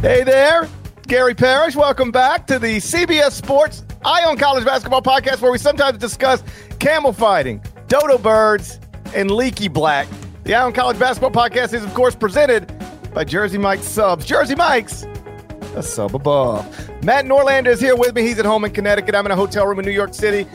Hey there, Gary Parrish. Welcome back to the CBS Sports Eye on College Basketball podcast, where we sometimes discuss camel fighting, dodo birds, and Leaky Black. The Eye on College Basketball podcast is, of course, presented by Jersey Mike's Subs. Jersey Mike's, a sub above. Matt Norlander is here with me. He's at home in Connecticut. I'm in a hotel room in New York City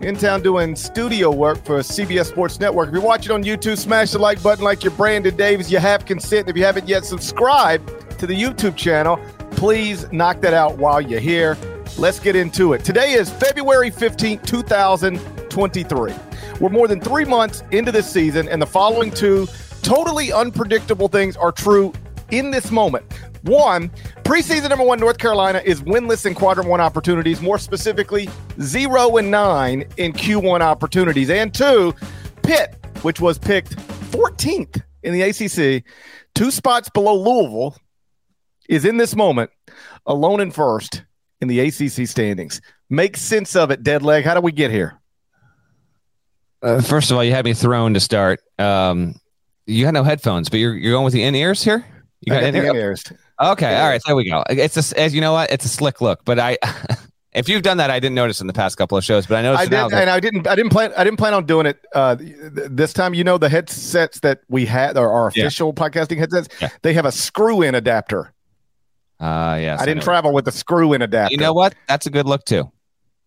in town doing studio work for CBS Sports Network. If you're watching on YouTube, smash the like button like you're Brandon Davis. You have consent. If you haven't yet subscribed to the YouTube channel, please knock that out while you're here. Let's get into it. Today is February 15th, 2023. We're more than three months into this season, and the following two totally unpredictable things are true in this moment. One, preseason number one, North Carolina is winless in quadrant one opportunities, more specifically, zero and nine in Q1 opportunities. And two, Pitt, which was picked 14th in the ACC, two spots below Louisville, is in this moment alone in first in the ACC standings. Make sense of it, dead leg. How do we get here? Uh, first of all, you had me thrown to start. Um, you had no headphones, but you're you're going with the in ears here. You got in ears. Okay, all right, there we go. It's a, as you know what, it's a slick look, but I. If you've done that, I didn't notice in the past couple of shows, but I noticed I did, now. and I didn't. I didn't plan. I didn't plan on doing it uh, th- this time. You know, the headsets that we had, or our Yeah. official podcasting headsets, Yeah. they have a screw-in adapter. Uh, yes, I didn't know. travel with the screw-in adapter. You know what? That's a good look too.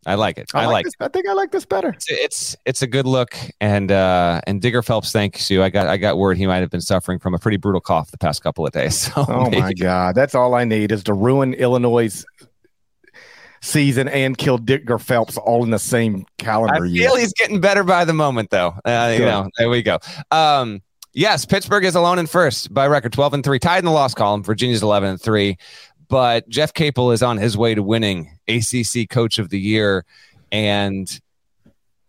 I like it. I, like. this. I think I like this better. It's, it's it's a good look, and uh, and Digger Phelps, thanks you. I got I got word he might have been suffering from a pretty brutal cough the past couple of days. So Oh my god, that's all I need is to ruin Illinois' season and kill Digger Phelps all in the same I calendar year. feel he's getting better by the moment, though. Uh, you know, there we go. Um, yes, Pittsburgh is alone in first by record, twelve and three, tied in the loss column. Virginia's eleven and three, but Jeff Capel is on his way to winning ACC Coach of the Year, and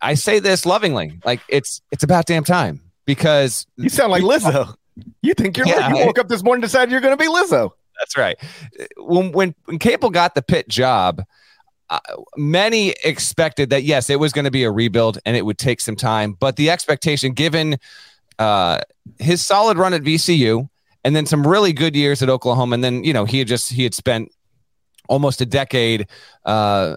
I say this lovingly, like it's it's about damn time because You sound like Lizzo. You think you're Yeah, you woke up this morning and decided you're going to be Lizzo. That's right. When when, when Capel got the Pitt job, uh, many expected that yes, it was going to be a rebuild and it would take some time. But the expectation, given uh, his solid run at VCU and then some really good years at Oklahoma, and then you know he had just he had spent almost a decade. Uh,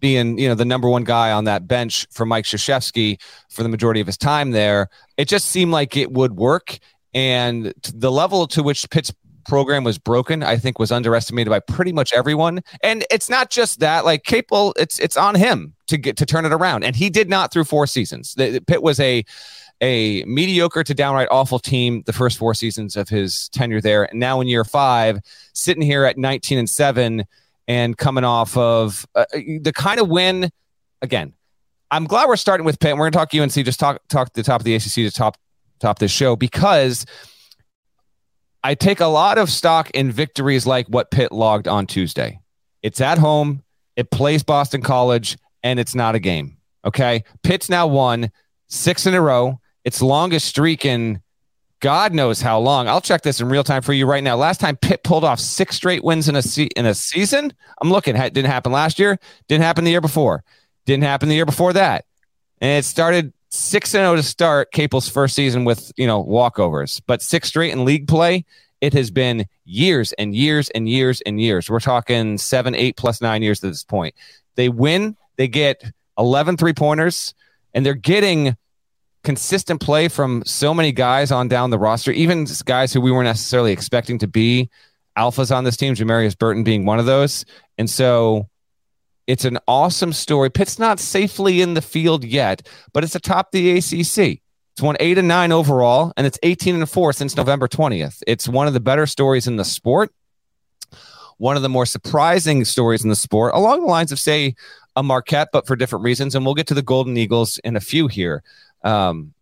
being you know the number one guy on that bench for Mike Krzyzewski for the majority of his time there, it just seemed like it would work. And the level to which Pitt's program was broken, I think, was underestimated by pretty much everyone. And it's not just that; like Capel, it's it's on him to get to turn it around, and he did not through four seasons. The, Pitt was a a mediocre to downright awful team the first four seasons of his tenure there. And now in year five, sitting here at 19 and seven and coming off of uh, the kind of win again. I'm glad we're starting with Pitt. We're going to talk UNC, just talk talk to the top of the ACC to top top this show because I take a lot of stock in victories like what Pitt logged on Tuesday. It's at home, it plays Boston College, and it's not a game. Okay, Pitt's now won six in a row. Its longest streak in God knows how long. I'll check this in real time for you right now. Last time Pitt pulled off six straight wins in a se- in a season. I'm looking. It didn't happen last year. Didn't happen the year before. Didn't happen the year before that. And it started six and zero oh to start Capel's first season with you know walkovers, but six straight in league play. It has been years and years and years and years. We're talking seven, eight plus nine years at this point. They win. They get 11 three pointers, and they're getting consistent play from so many guys on down the roster, even guys who we weren't necessarily expecting to be alphas on this team, Jamarius Burton being one of those. And so it's an awesome story. Pitt's not safely in the field yet, but it's atop the ACC. It's won eight and nine overall, and it's 18 and four since November 20th. It's one of the better stories in the sport. One of the more surprising stories in the sport, along the lines of, say, a Marquette, but for different reasons. And we'll get to the Golden Eagles in a few here. Um,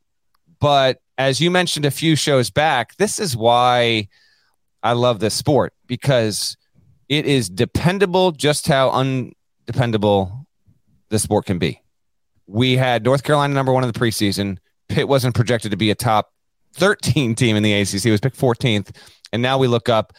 but as you mentioned a few shows back, this is why I love this sport because it is dependable just how undependable the sport can be. We had North Carolina number one in the preseason. Pitt wasn't projected to be a top 13 team in the ACC. It was picked 14th. And now we look up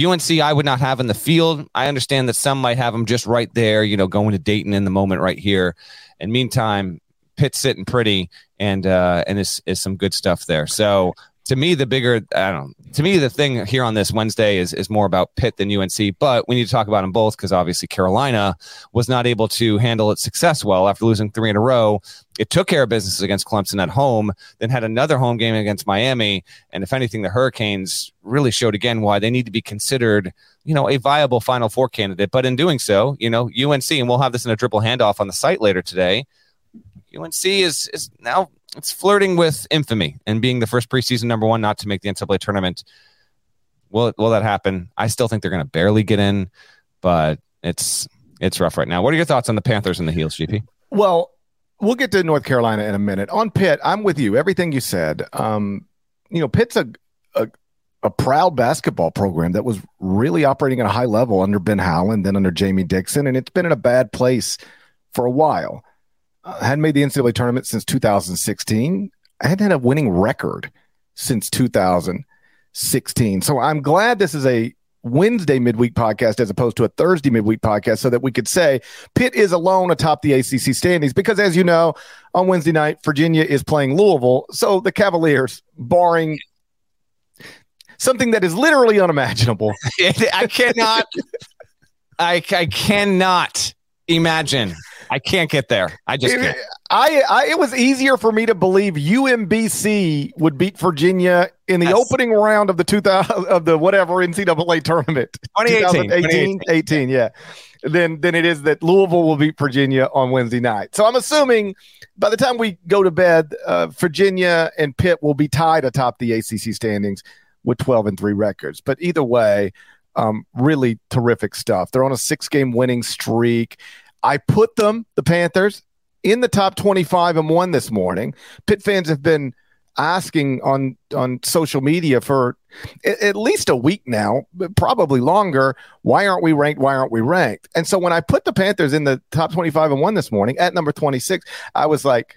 UNC, I would not have in the field. I understand that some might have them just right there, you know, going to Dayton in the moment right here. And meantime, Pitt sitting pretty and uh, and is is some good stuff there. So to me, the bigger I don't. To me, the thing here on this Wednesday is is more about Pitt than UNC. But we need to talk about them both because obviously Carolina was not able to handle its success well after losing three in a row. It took care of business against Clemson at home, then had another home game against Miami. And if anything, the Hurricanes really showed again why they need to be considered, you know, a viable Final Four candidate. But in doing so, you know, UNC, and we'll have this in a dribble handoff on the site later today UNC is is now it's flirting with infamy and being the first preseason number one not to make the NCAA tournament. Will will that happen? I still think they're going to barely get in, but it's it's rough right now. What are your thoughts on the Panthers and the Heels, GP? Well, we'll get to North Carolina in a minute. On Pitt, I'm with you. Everything you said. Um, you know, Pitt's a, a a proud basketball program that was really operating at a high level under Ben Howland, then under Jamie Dixon, and it's been in a bad place for a while uh, hadn't made the NCAA tournament since 2016. I hadn't had a winning record since 2016. So I'm glad this is a Wednesday midweek podcast as opposed to a Thursday midweek podcast so that we could say Pitt is alone atop the ACC standings because, as you know, on Wednesday night, Virginia is playing Louisville. So the Cavaliers, barring something that is literally unimaginable. I cannot, I, I cannot imagine I can't get there. I just can't. I, I it was easier for me to believe UMBC would beat Virginia in the yes. opening round of the 2000 of the whatever NCAA tournament 2018, 2018, 18, yeah. Then then it is that Louisville will beat Virginia on Wednesday night. So I'm assuming by the time we go to bed, uh, Virginia and Pitt will be tied atop the ACC standings with 12 and 3 records. But either way, um, really terrific stuff. They're on a six game winning streak. I put them, the Panthers, in the top 25 and one this morning. Pitt fans have been asking on on social media for at least a week now, probably longer. Why aren't we ranked? Why aren't we ranked? And so when I put the Panthers in the top 25 and one this morning at number 26, I was like,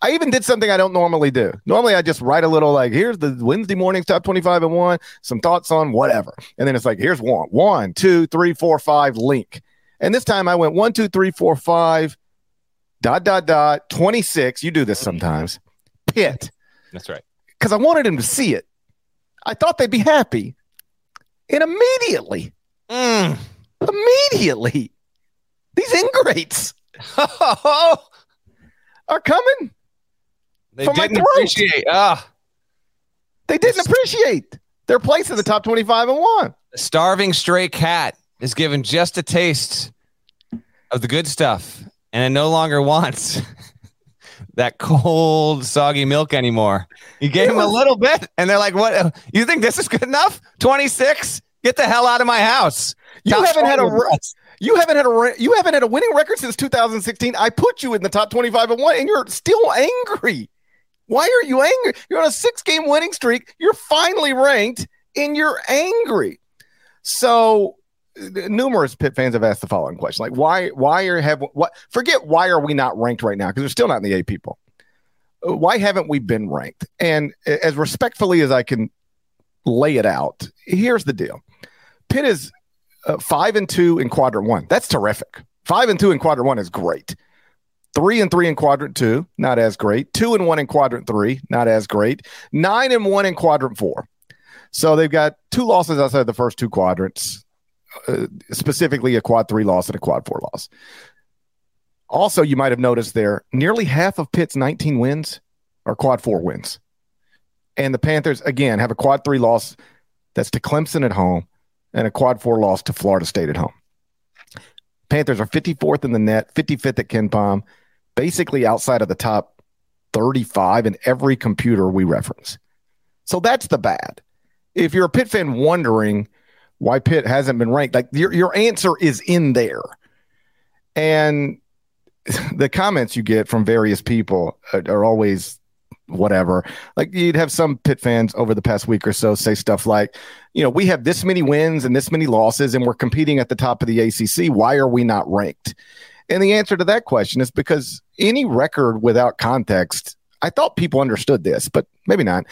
I even did something I don't normally do. Normally, I just write a little like, here's the Wednesday morning's top 25 and one, some thoughts on whatever. And then it's like, here's one, one, two, three, four, five, link. And this time I went one, two, three, four, five, dot, dot, dot, 26. You do this sometimes. Pitt. That's right. Because I wanted him to see it. I thought they'd be happy. And immediately, mm, immediately, these ingrates are coming. They didn't appreciate. Ah. They didn't appreciate their place in the top 25 and one. A Starving stray cat is given just a taste of the good stuff, and it no longer wants that cold, soggy milk anymore. You gave them a little bit, and they're like, "What? You think this is good enough? Twenty six? Get the hell out of my house!" You haven't had a you haven't had a you haven't had a winning record since 2016. I put you in the top 25 and one, and you're still angry. Why are you angry? You're on a six game winning streak. You're finally ranked, and you're angry. So numerous Pitt fans have asked the following question: like, why, why are have what? Forget why are we not ranked right now? Because we're still not in the A people. why haven't we been ranked? And as respectfully as I can lay it out, here's the deal: Pitt is uh, five and two in quadrant one. That's terrific. Five and two in quadrant one is great. Three and three in quadrant two, not as great. Two and one in quadrant three, not as great. Nine and one in quadrant four. So they've got two losses outside the first two quadrants, uh, specifically a quad three loss and a quad four loss. Also, you might have noticed there, nearly half of Pitt's 19 wins are quad four wins. And the Panthers, again, have a quad three loss that's to Clemson at home and a quad four loss to Florida State at home. Panthers are 54th in the net, 55th at KenPom, basically outside of the top 35 in every computer we reference. So that's the bad. If you're a Pitt fan wondering why Pitt hasn't been ranked, like your, your answer is in there. And the comments you get from various people are, are always whatever. Like you'd have some Pitt fans over the past week or so say stuff like, you know, we have this many wins and this many losses, and we're competing at the top of the ACC. Why are we not ranked? And the answer to that question is because any record without context, I thought people understood this, but maybe not.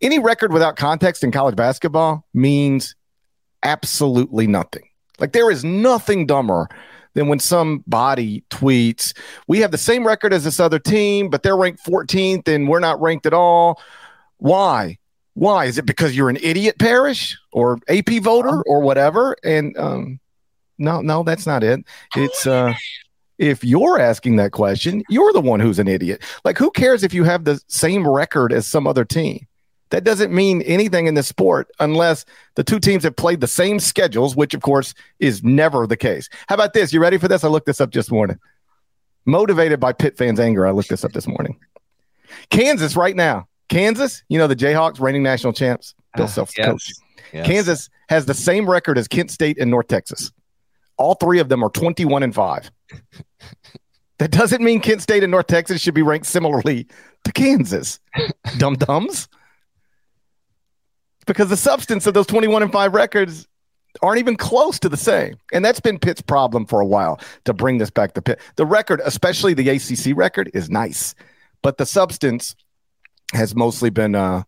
Any record without context in college basketball means absolutely nothing. Like there is nothing dumber than when somebody tweets, we have the same record as this other team, but they're ranked 14th and we're not ranked at all. Why? Why? Is it because you're an idiot, Parrish, or AP voter, or whatever? And um, no, no, that's not it. It's uh, if you're asking that question, you're the one who's an idiot. Like, who cares if you have the same record as some other team? That doesn't mean anything in the sport unless the two teams have played the same schedules, which of course is never the case. How about this? You ready for this? I looked this up just morning. Motivated by Pitt fans' anger, I looked this up this morning. Kansas right now. Kansas, you know the Jayhawks, reigning national champs. Bill uh, Self's yes. coach. Yes. Kansas has the same record as Kent State and North Texas. All three of them are 21 and 5. that doesn't mean Kent State and North Texas should be ranked similarly to Kansas. Dum dums because the substance of those 21 and 5 records aren't even close to the same. And that's been Pitt's problem for a while to bring this back to Pitt. The record, especially the ACC record, is nice, but the substance has mostly been uh,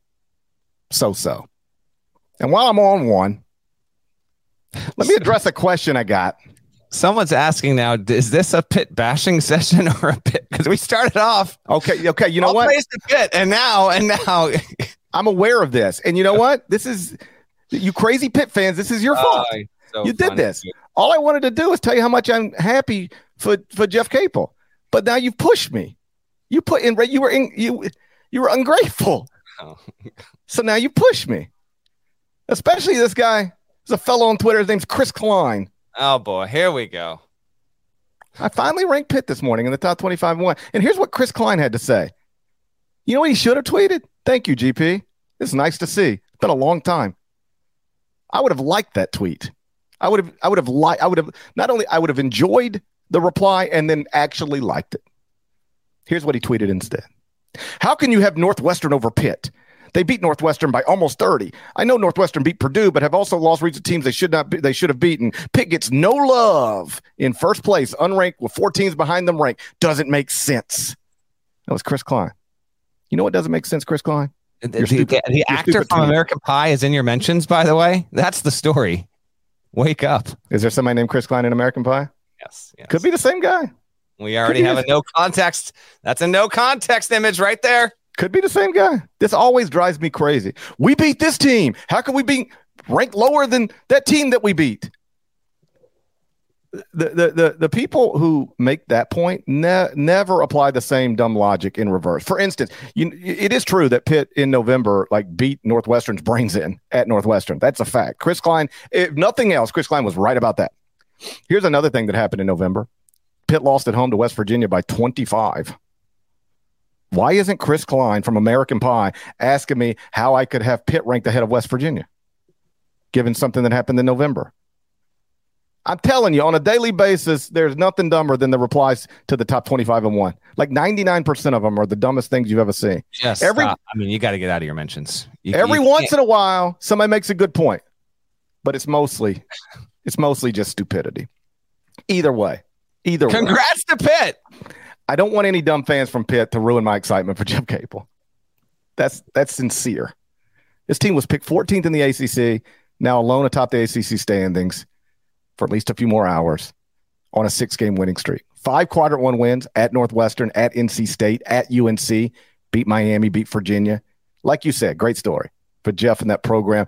so so. And while I'm on one, let me address a question I got. Someone's asking now, is this a Pitt bashing session or a Pitt? Because we started off. Okay, okay. You know I'll what? the Pitt, and now, and now I'm aware of this. And you know what? This is you crazy Pitt fans. This is your oh, fault. so you did this. All I wanted to do is tell you how much I'm happy for for Jeff Capel. But now you've pushed me. You put in you were in you you were ungrateful. Oh. so now you push me. Especially this guy. There's a fellow on Twitter. His name's Chris Klein. Oh boy, here we go. I finally ranked Pitt this morning in the top 25 and one. And here's what Chris Klein had to say. You know what he should have tweeted? Thank you, GP. It's nice to see. It's been a long time. I would have liked that tweet. I would have I would have liked I would have not only I would have enjoyed the reply and then actually liked it. Here's what he tweeted instead. How can you have Northwestern over Pitt? They beat Northwestern by almost 30. I know Northwestern beat Purdue, but have also lost regional teams they should not be, they should have beaten. Pitt gets no love in first place, unranked with four teams behind them ranked. Doesn't make sense. That was Chris Klein. You know what doesn't make sense, Chris Klein? The, the, the actor from American Pie is in your mentions, by the way. That's the story. Wake up. Is there somebody named Chris Klein in American Pie? Yes. yes. Could be the same guy. We already have a no context. That's a no context image right there. Could be the same guy. This always drives me crazy. We beat this team. How can we be ranked lower than that team that we beat? The, the the people who make that point ne- never apply the same dumb logic in reverse. For instance, you, it is true that Pitt in November like beat Northwestern's brains in at Northwestern. That's a fact. Chris Klein, if nothing else, Chris Klein was right about that. Here's another thing that happened in November. Pitt lost at home to West Virginia by 25. Why isn't Chris Klein from American Pie asking me how I could have Pitt ranked ahead of West Virginia, given something that happened in November? I'm telling you, on a daily basis, there's nothing dumber than the replies to the top 25 and one. Like 99% of them are the dumbest things you've ever seen. Yes. Every, I mean, you got to get out of your mentions. You, every you once in a while, somebody makes a good point, but it's mostly, it's mostly just stupidity. Either way, either way. Congrats way. to Pitt. I don't want any dumb fans from Pitt to ruin my excitement for Jeff Capel. That's that's sincere. This team was picked 14th in the ACC, now alone atop the ACC standings for at least a few more hours on a six-game winning streak. Five quadrant one wins at Northwestern, at NC State, at UNC, beat Miami, beat Virginia. Like you said, great story for Jeff and that program.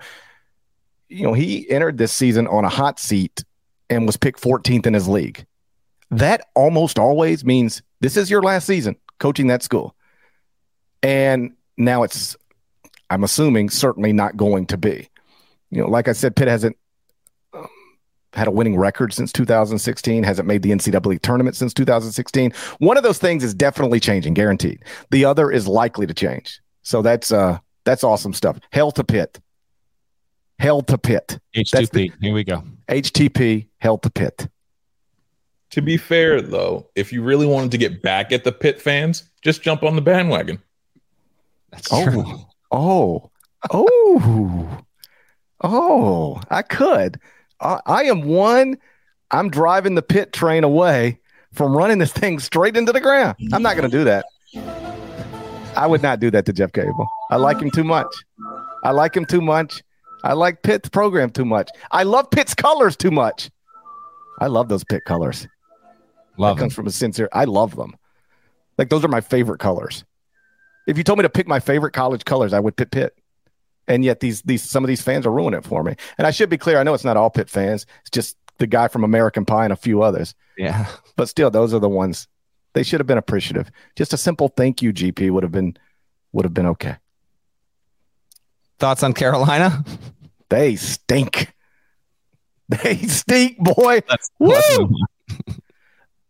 You know, he entered this season on a hot seat and was picked 14th in his league. That almost always means this is your last season coaching that school. And now it's, I'm assuming, certainly not going to be. You know, like I said, Pitt hasn't had a winning record since 2016, hasn't made the NCAA tournament since 2016. One of those things is definitely changing, guaranteed. The other is likely to change. So that's uh that's awesome stuff. Hell to Pitt. Hell to Pitt. HTP. The, Here we go. HTP. Hell to Pitt. To be fair, though, if you really wanted to get back at the Pitt fans, just jump on the bandwagon. That's oh, true. Oh, oh, oh! I could. I, I am one. I'm driving the Pitt train away from running this thing straight into the ground. I'm not going to do that. I would not do that to Jeff Capel. I like him too much. I like him too much. I like Pitt's program too much. I love Pitt's colors too much. I love those Pitt colors. Love that comes from a sincere. I love them. Like those are my favorite colors. If you told me to pick my favorite college colors, I would pick Pitt. And yet these these some of these fans are ruining it for me. And I should be clear. I know it's not all Pitt fans. It's just the guy from American Pie and a few others. Yeah. But still, those are the ones they should have been appreciative. Just a simple thank you, GP would have been would have been okay. Thoughts on Carolina? They stink. They stink, boy. That's, Woo!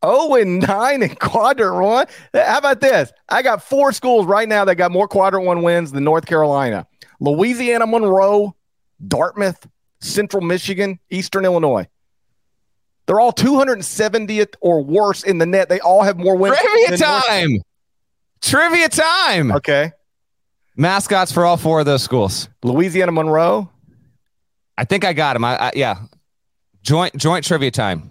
0 and 9 in quadrant one. How about this? I got four schools right now that got more quadrant one wins than North Carolina Louisiana Monroe, Dartmouth, Central Michigan, Eastern Illinois. They're all 270th or worse in the net. They all have more wins. Trivia time. North- Trivia time. Okay. Mascots for all four of those schools. Louisiana Monroe. I think I got him. I, I yeah. Joint joint trivia time.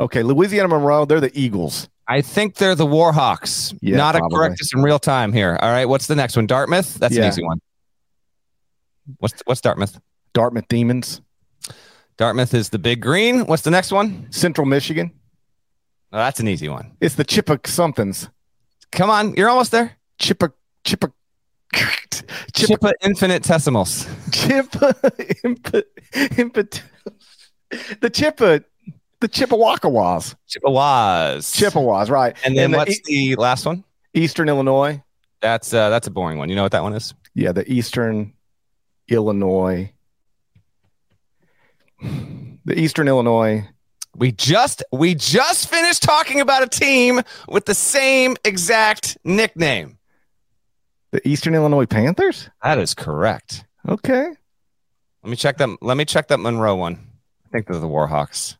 Okay, Louisiana Monroe, they're the Eagles. I think they're the Warhawks. Yeah, Not probably. a correct us in real time here. All right, what's the next one? Dartmouth? That's yeah. an easy one. What's what's Dartmouth? Dartmouth Demons. Dartmouth is the big green. What's the next one? Central Michigan. Oh, that's an easy one. It's the Chippa somethings. Come on, you're almost there. Chippa Chippa Chippa, Chippa infinitesimals. Chippa imp, impet, the Chippa the Chippewacawas. Chippewas. Chippewas, right. And then and what's the, the, last one? Eastern Illinois. That's uh, that's a boring one. You know what that one is? Yeah, the Eastern Illinois. The Eastern Illinois. We just we just finished talking about a team with the same exact nickname. The Eastern Illinois Panthers? That is correct. Okay. Let me check them. Let me check that Monroe one. I think they're the Warhawks.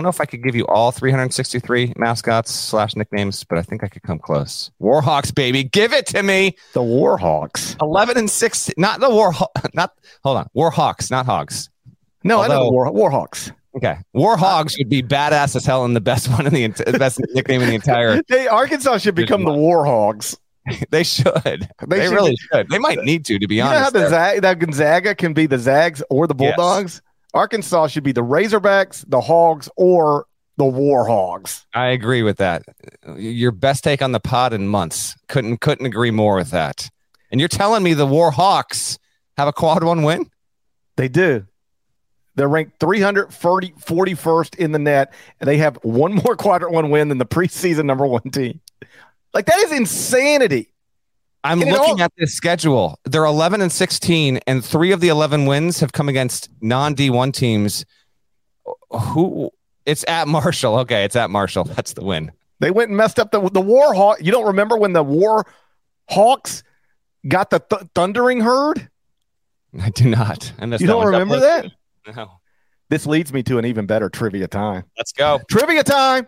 Don't know if I could give you all 363 mascots slash nicknames, but I think I could come close. Warhawks, baby, give it to me. The Warhawks, 11 and 6. Not the War, not hold on, Warhawks, not Hogs. No, Although, I know the War, Warhawks. Okay, Warhogs would be badass as hell and the best one in the, the best nickname in the entire. They, Arkansas should become the Warhogs. they should. They, they should really should. They might need to, to be you honest. Know how the Zag, that Gonzaga can be the Zags or the Bulldogs? Yes. Arkansas should be the Razorbacks, the Hogs, or the War Hogs. I agree with that. Your best take on the pod in months. Couldn't couldn't agree more with that. And you're telling me the War Hawks have a quad one win? They do. They're ranked 341st in the net, and they have one more quadrant one win than the preseason number one team. Like that is insanity. I'm and looking at this schedule. They're 11 and 16, and three of the 11 wins have come against non D1 teams. Who? It's at Marshall. Okay, it's at Marshall. That's the win. They went and messed up the the War Hawk. You don't remember when the War Hawks got the th- thundering herd? I do not. I you don't remember that? No. This leads me to an even better trivia time. Let's go. Trivia time.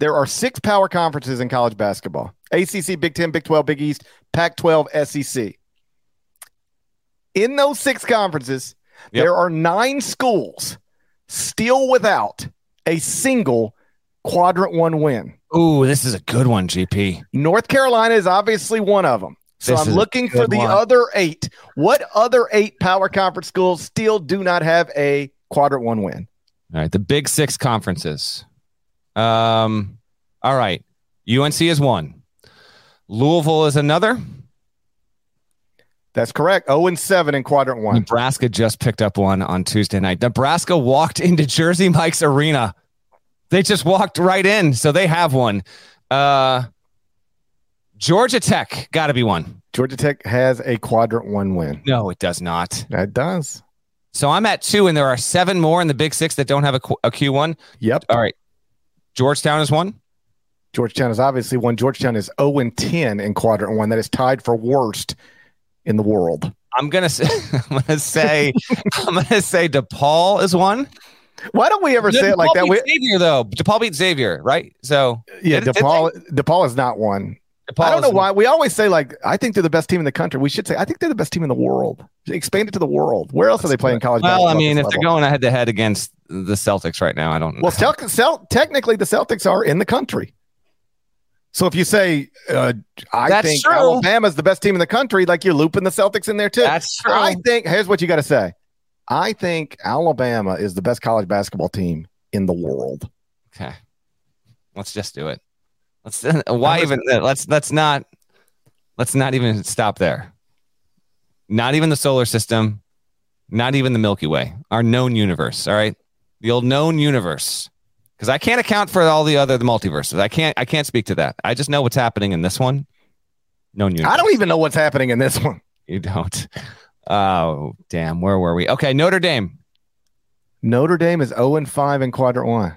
There are six power conferences in college basketball. ACC, Big 10, Big 12, Big East, Pac 12, SEC. In those six conferences, yep. there are nine schools still without a single quadrant one win? Ooh, this is a good one, GP. North Carolina is obviously one of them. So This I'm looking for the one. other eight. What other eight power conference schools still do not have a quadrant one win? All right, the Big Six conferences. Um, all right, UNC is one. Louisville is another. That's correct. 0 and 7 in quadrant one. Nebraska just picked up one on Tuesday night. Nebraska walked into Jersey Mike's arena. They just walked right in, so they have one. Uh, Georgia Tech got to be one. Georgia Tech has a quadrant one win. No, it does not. It does. So I'm at two, and there are seven more in the Big Six that don't have a, Q- a Q1. Yep. All right, Georgetown is one. Georgetown is obviously one. Georgetown is 0 and 10 in quadrant one. That is tied for worst in the world. I'm gonna say, I'm gonna say, I'm gonna say DePaul is one. Why don't we ever say it like that? We, Xavier though. DePaul beat Xavier, right? So yeah, DePaul, DePaul is not one. I don't know why. We always say, like, I think they're the best team in the country. We should say, I think they're the best team in the world. Expand it to the world. Where else are they playing college Well, I mean, if they're level? going head to head against the Celtics right now, I don't. Know. Well, Cel- Cel- technically, the Celtics are in the country. So if you say, uh, I That's think true. Alabama's the best team in the country, like you're looping the Celtics in there too. That's true. I think, here's what you got to say I think Alabama is the best college basketball team in the world. okay, let's just do it. Let's. Why even? Uh, let's. Let's not. Let's not even stop there. Not even the solar system. Not even the Milky Way. Our known universe. All right, the old known universe. Because I can't account for all the other the multiverses. I can't. I can't speak to that. I just know what's happening in this one. Known universe. I don't even know what's happening in this one. You don't. Oh, damn. Where were we? Okay, Notre Dame. Notre Dame is 0 and 5 in quadrant one.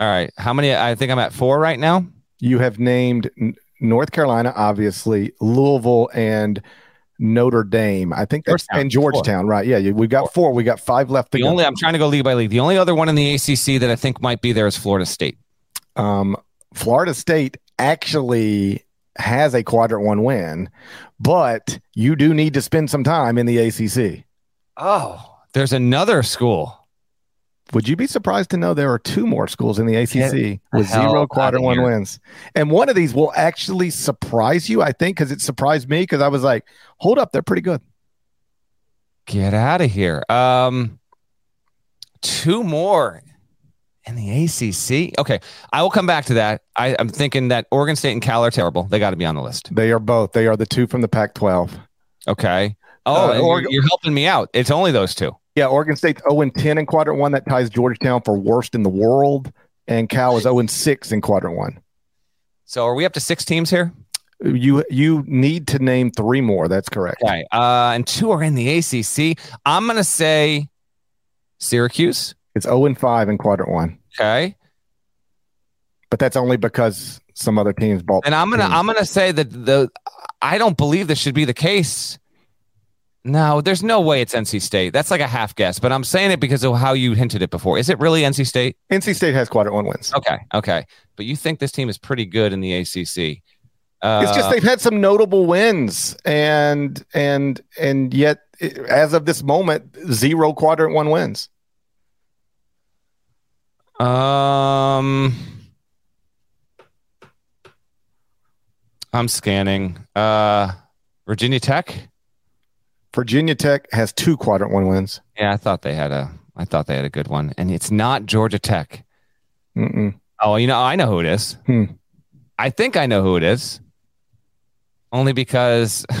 All right. How many? I think I'm at four right now. You have named North Carolina, obviously, Louisville, and Notre Dame. I think that's Georgetown, and Georgetown, right? Yeah, you, we've got four. We got five left to The go. only I'm trying to go league by league. The only other one in the ACC that I think might be there is Florida State. um, Florida State actually has a quadrant one win, but you do need to spend some time in the ACC. Oh, there's another school. Would you be surprised to know there are two more schools in the ACC with zero quadrant one wins? And one of these will actually surprise you, I think, because it surprised me because I was like, hold up, they're pretty good. Get out of here. Um, two more in the ACC. Okay, I will come back to that. I, I'm thinking that Oregon State and Cal are terrible. They got to be on the list. They are both. They are the two from the Pac 12. Okay. Oh, Uh, you're helping me out. It's only those two. Yeah, Oregon State's 0 and 10 in quadrant one. That ties Georgetown for worst in the world. And Cal is 0 and 6 in quadrant one. So are we up to six teams here? You you need to name three more. That's correct. Okay. Uh, and two are in the ACC. I'm going to say Syracuse. It's 0 and 5 in quadrant one. Okay. But that's only because some other teams bought. And I'm gonna teams. I'm gonna say that the I don't believe this should be the case. No, there's no way it's NC State. That's like a half guess, but I'm saying it because of how you hinted it before. Is it really NC State? NC State has quadrant one wins. Okay, okay. But you think this team is pretty good in the ACC? Uh, it's just they've had some notable wins, and and and yet, as of this moment, zero quadrant one wins. um, I'm scanning. Uh, Virginia Tech. Virginia Tech has two quadrant one wins. Yeah, I thought they had a. I thought they had a good one, and it's not Georgia Tech. Mm-mm. Oh, you know, I know who it is. Hmm. I think I know who it is. Only because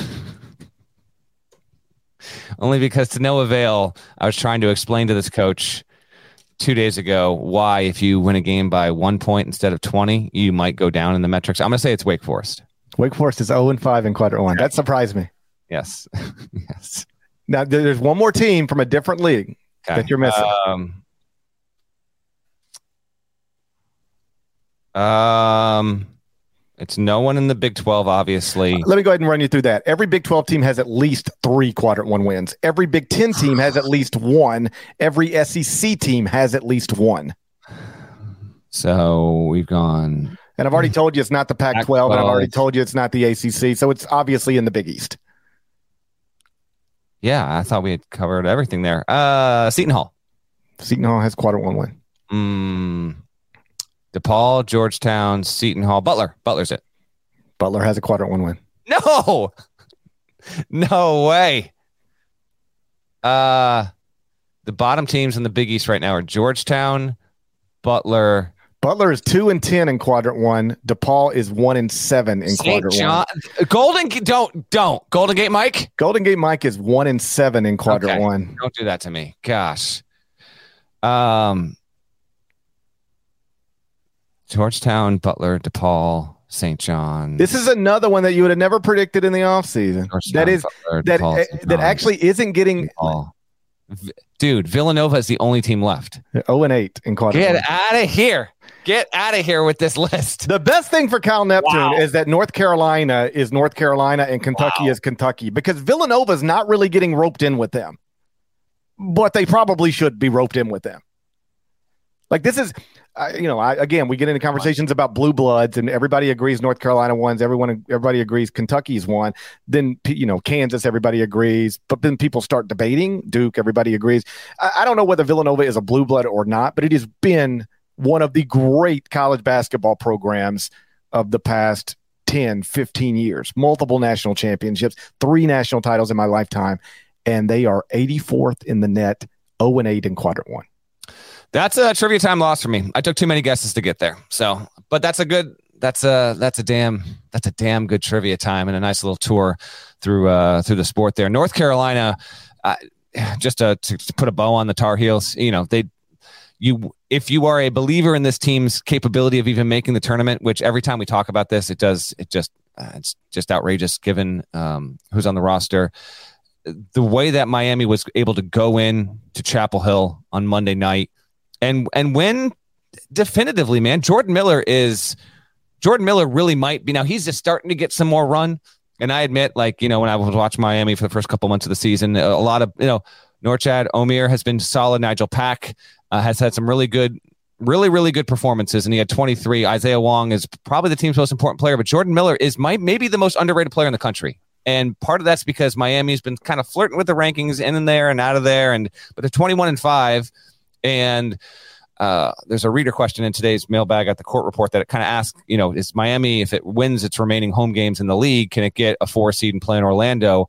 only because to no avail, I was trying to explain to this coach two days ago why if you win a game by one point instead of 20, you might go down in the metrics. I'm gonna say it's Wake Forest. Wake Forest is 0 and 5 in quadrant one. That surprised me. Yes. yes. Now there's one more team from a different league Okay. that you're missing. Um, um it's no one in the Big 12, obviously. Let me go ahead and run you through that. Every Big 12 team has at least three quadrant one wins. Every Big 10 team has at least one. Every SEC team has at least one. So we've gone And I've already told you it's not the Pac 12, and I've already told you it's not the ACC. So it's obviously in the Big East. Yeah, I thought we had covered everything there. Uh, Seton Hall. Seton Hall has quadrant one win. Mm, DePaul, Georgetown, Seton Hall, Butler. Butler's it. Butler has a quadrant one win. No, no way. Uh, the bottom teams in the Big East right now are Georgetown, Butler. Butler is two and ten in quadrant one. DePaul is one and seven in St. quadrant John, one. Golden, don't, don't. Golden Gate Mike, Golden Gate Mike is one and seven in quadrant Okay. one. don't do that to me. Gosh. Um, Georgetown, Butler, DePaul, St. John. This is another one that you would have never predicted in the offseason. That is Butler, that DePaul, uh, that actually isn't getting DePaul. Dude, Villanova is the only team left. zero oh and eight in quadrant Get out of here. Get out of here with this list. The best thing for Kyle Neptune Wow. is that North Carolina is North Carolina and Kentucky Wow. is Kentucky because Villanova is not really getting roped in with them, but they probably should be roped in with them. Like this is, uh, you know, I, again we get into conversations about blue bloods and everybody agrees North Carolina wins. Everyone, everybody agrees Kentucky's won. Then you know Kansas, everybody agrees, but then people start debating Duke. Everybody agrees. I, I don't know whether Villanova is a blue blood or not, but it has been one of the great college basketball programs of the past 10, 15 years. Multiple national championships, three national titles in my lifetime, and they are 84th in the net, 0 and 8 in quadrant one. That's a trivia time loss for me. I took too many guesses to get there. So, but that's a good. That's a that's a damn that's a damn good trivia time and a nice little tour through uh through the sport there. North Carolina, uh, just to, to to put a bow on the Tar Heels. You know they you if you are a believer in this team's capability of even making the tournament, which every time we talk about this, it does it just uh, it's just outrageous given um, who's on the roster. The way that Miami was able to go in to Chapel Hill on Monday night and and win definitively, man. Jordan Miller is Jordan Miller really might be now. He's just starting to get some more run. And I admit, like you know, when I was watching Miami for the first couple months of the season, a lot of you know, Norchad Omier has been solid. Nigel Pack uh, has had some really good, really really good performances, and he had 23. Isaiah Wong is probably the team's most important player, but Jordan Miller is might maybe the most underrated player in the country. And part of that's because Miami's been kind of flirting with the rankings in and there and out of there, and but they're 21 and five, and uh, there's a reader question in today's mailbag at the court report that it kind of asks, you know, is Miami, if it wins its remaining home games in the league, can it get a four seed and play in Orlando?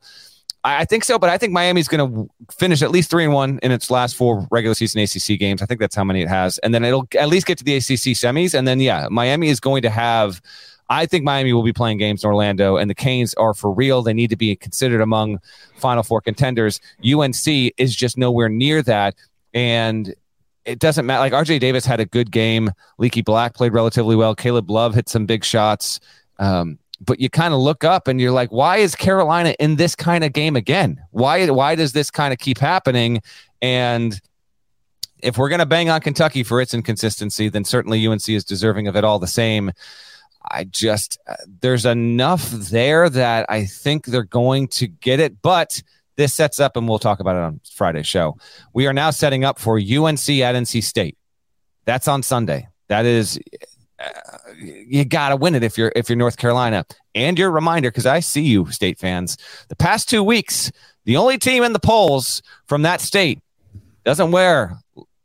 I, think so, but I think Miami's going to finish at least three and one in its last four regular season ACC games. I think that's how many it has, and then it'll at least get to the ACC semis, and then yeah, Miami is going to have. I think Miami will be playing games in Orlando, and the Canes are for real. They need to be considered among Final Four contenders. UNC is just nowhere near that, and it doesn't matter. Like RJ Davis had a good game. Leaky Black played relatively well. Caleb Love hit some big shots. Um, but you kind of look up and you're like, why is Carolina in this kind of game again? Why why does this kind of keep happening? And if we're going to bang on Kentucky for its inconsistency, then certainly UNC is deserving of it all the same. I just uh, there's enough there that I think they're going to get it, but this sets up, and we'll talk about it on Friday's show. We are now setting up for UNC at NC State. That's on Sunday. That is, uh, you got to win it if you're if you're North Carolina. And your reminder, because I see you, state fans. The past two weeks, the only team in the polls from that state doesn't wear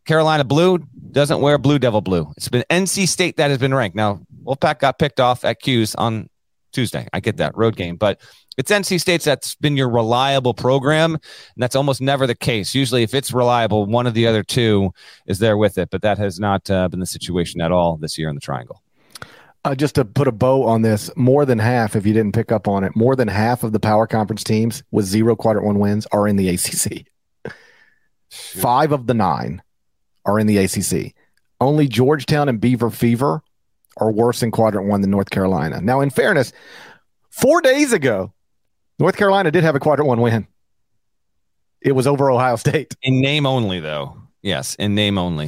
Carolina blue, doesn't wear Blue Devil blue. It's been NC State that has been ranked. Now Wolfpack got picked off at 'Cuse on Tuesday. I get that road game, but it's NC State's that's been your reliable program, and that's almost never the case. Usually, if it's reliable, one of the other two is there with it, but that has not uh, been the situation at all this year in the Triangle. Uh, just to put a bow on this, more than half, if you didn't pick up on it, more than half of the power conference teams with zero quadrant one wins are in the ACC. Five of the nine are in the ACC. Only Georgetown and Beaver Fever are worse in quadrant one than North Carolina. Now, in fairness, four days ago, North Carolina did have a quadrant one win. It was over Ohio State. In name only, though. Yes, in name only.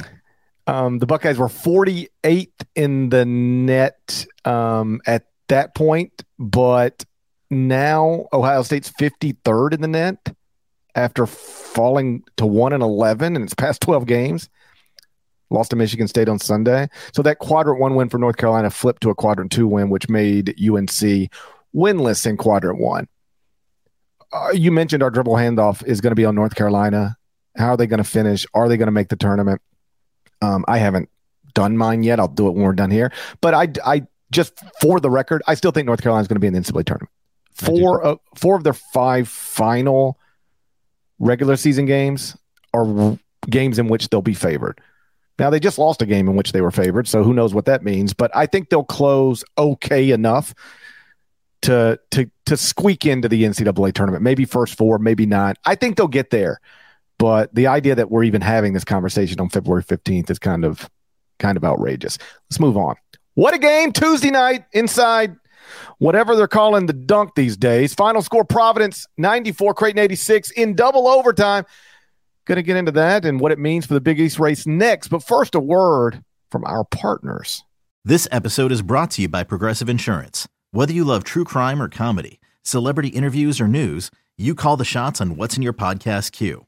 Um, the Buckeyes were 48th in the net um, at that point, but now Ohio State's 53rd in the net after falling to 1 and 11 in its past 12 games. Lost to Michigan State on Sunday. So that quadrant one win for North Carolina flipped to a quadrant two win, which made UNC winless in quadrant one. Uh, you mentioned our dribble handoff is going to be on North Carolina. How are they going to finish? Are they going to make the tournament? Um, I haven't done mine yet. I'll do it when we're done here. But I, I just for the record, I still think North Carolina's going to be in the NCAA tournament. Four of four of their five final regular season games are games in which they'll be favored. Now they just lost a game in which they were favored, so who knows what that means? But I think they'll close okay enough to to to squeak into the NCAA tournament. Maybe first four, maybe not. I think they'll get there. But the idea that we're even having this conversation on February 15th is kind of kind of outrageous. Let's move on. What a game Tuesday night inside whatever they're calling the dunk these days. Final score Providence 94, Creighton 86 in double overtime. Going to get into that and what it means for the Big East race next. But first, a word from our partners. This episode is brought to you by Progressive Insurance. Whether you love true crime or comedy, celebrity interviews or news, you call the shots on what's in your podcast queue.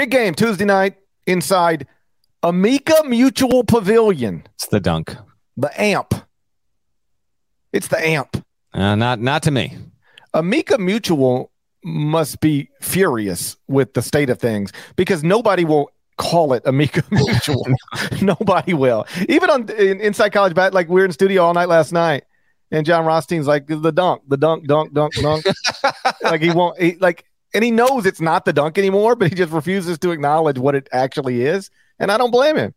Big game Tuesday night inside Amica Mutual Pavilion. It's the dunk. The amp. It's the amp. Uh, not not to me. Amica Mutual must be furious with the state of things because nobody will call it Amica Mutual. nobody will. Even on in, inside college bat, like we were in studio all night last night, and Jon Rothstein's like the dunk, the dunk, dunk, dunk, dunk. like he won't he, like, and he knows it's not the dunk anymore, but he just refuses to acknowledge what it actually is, and I don't blame him.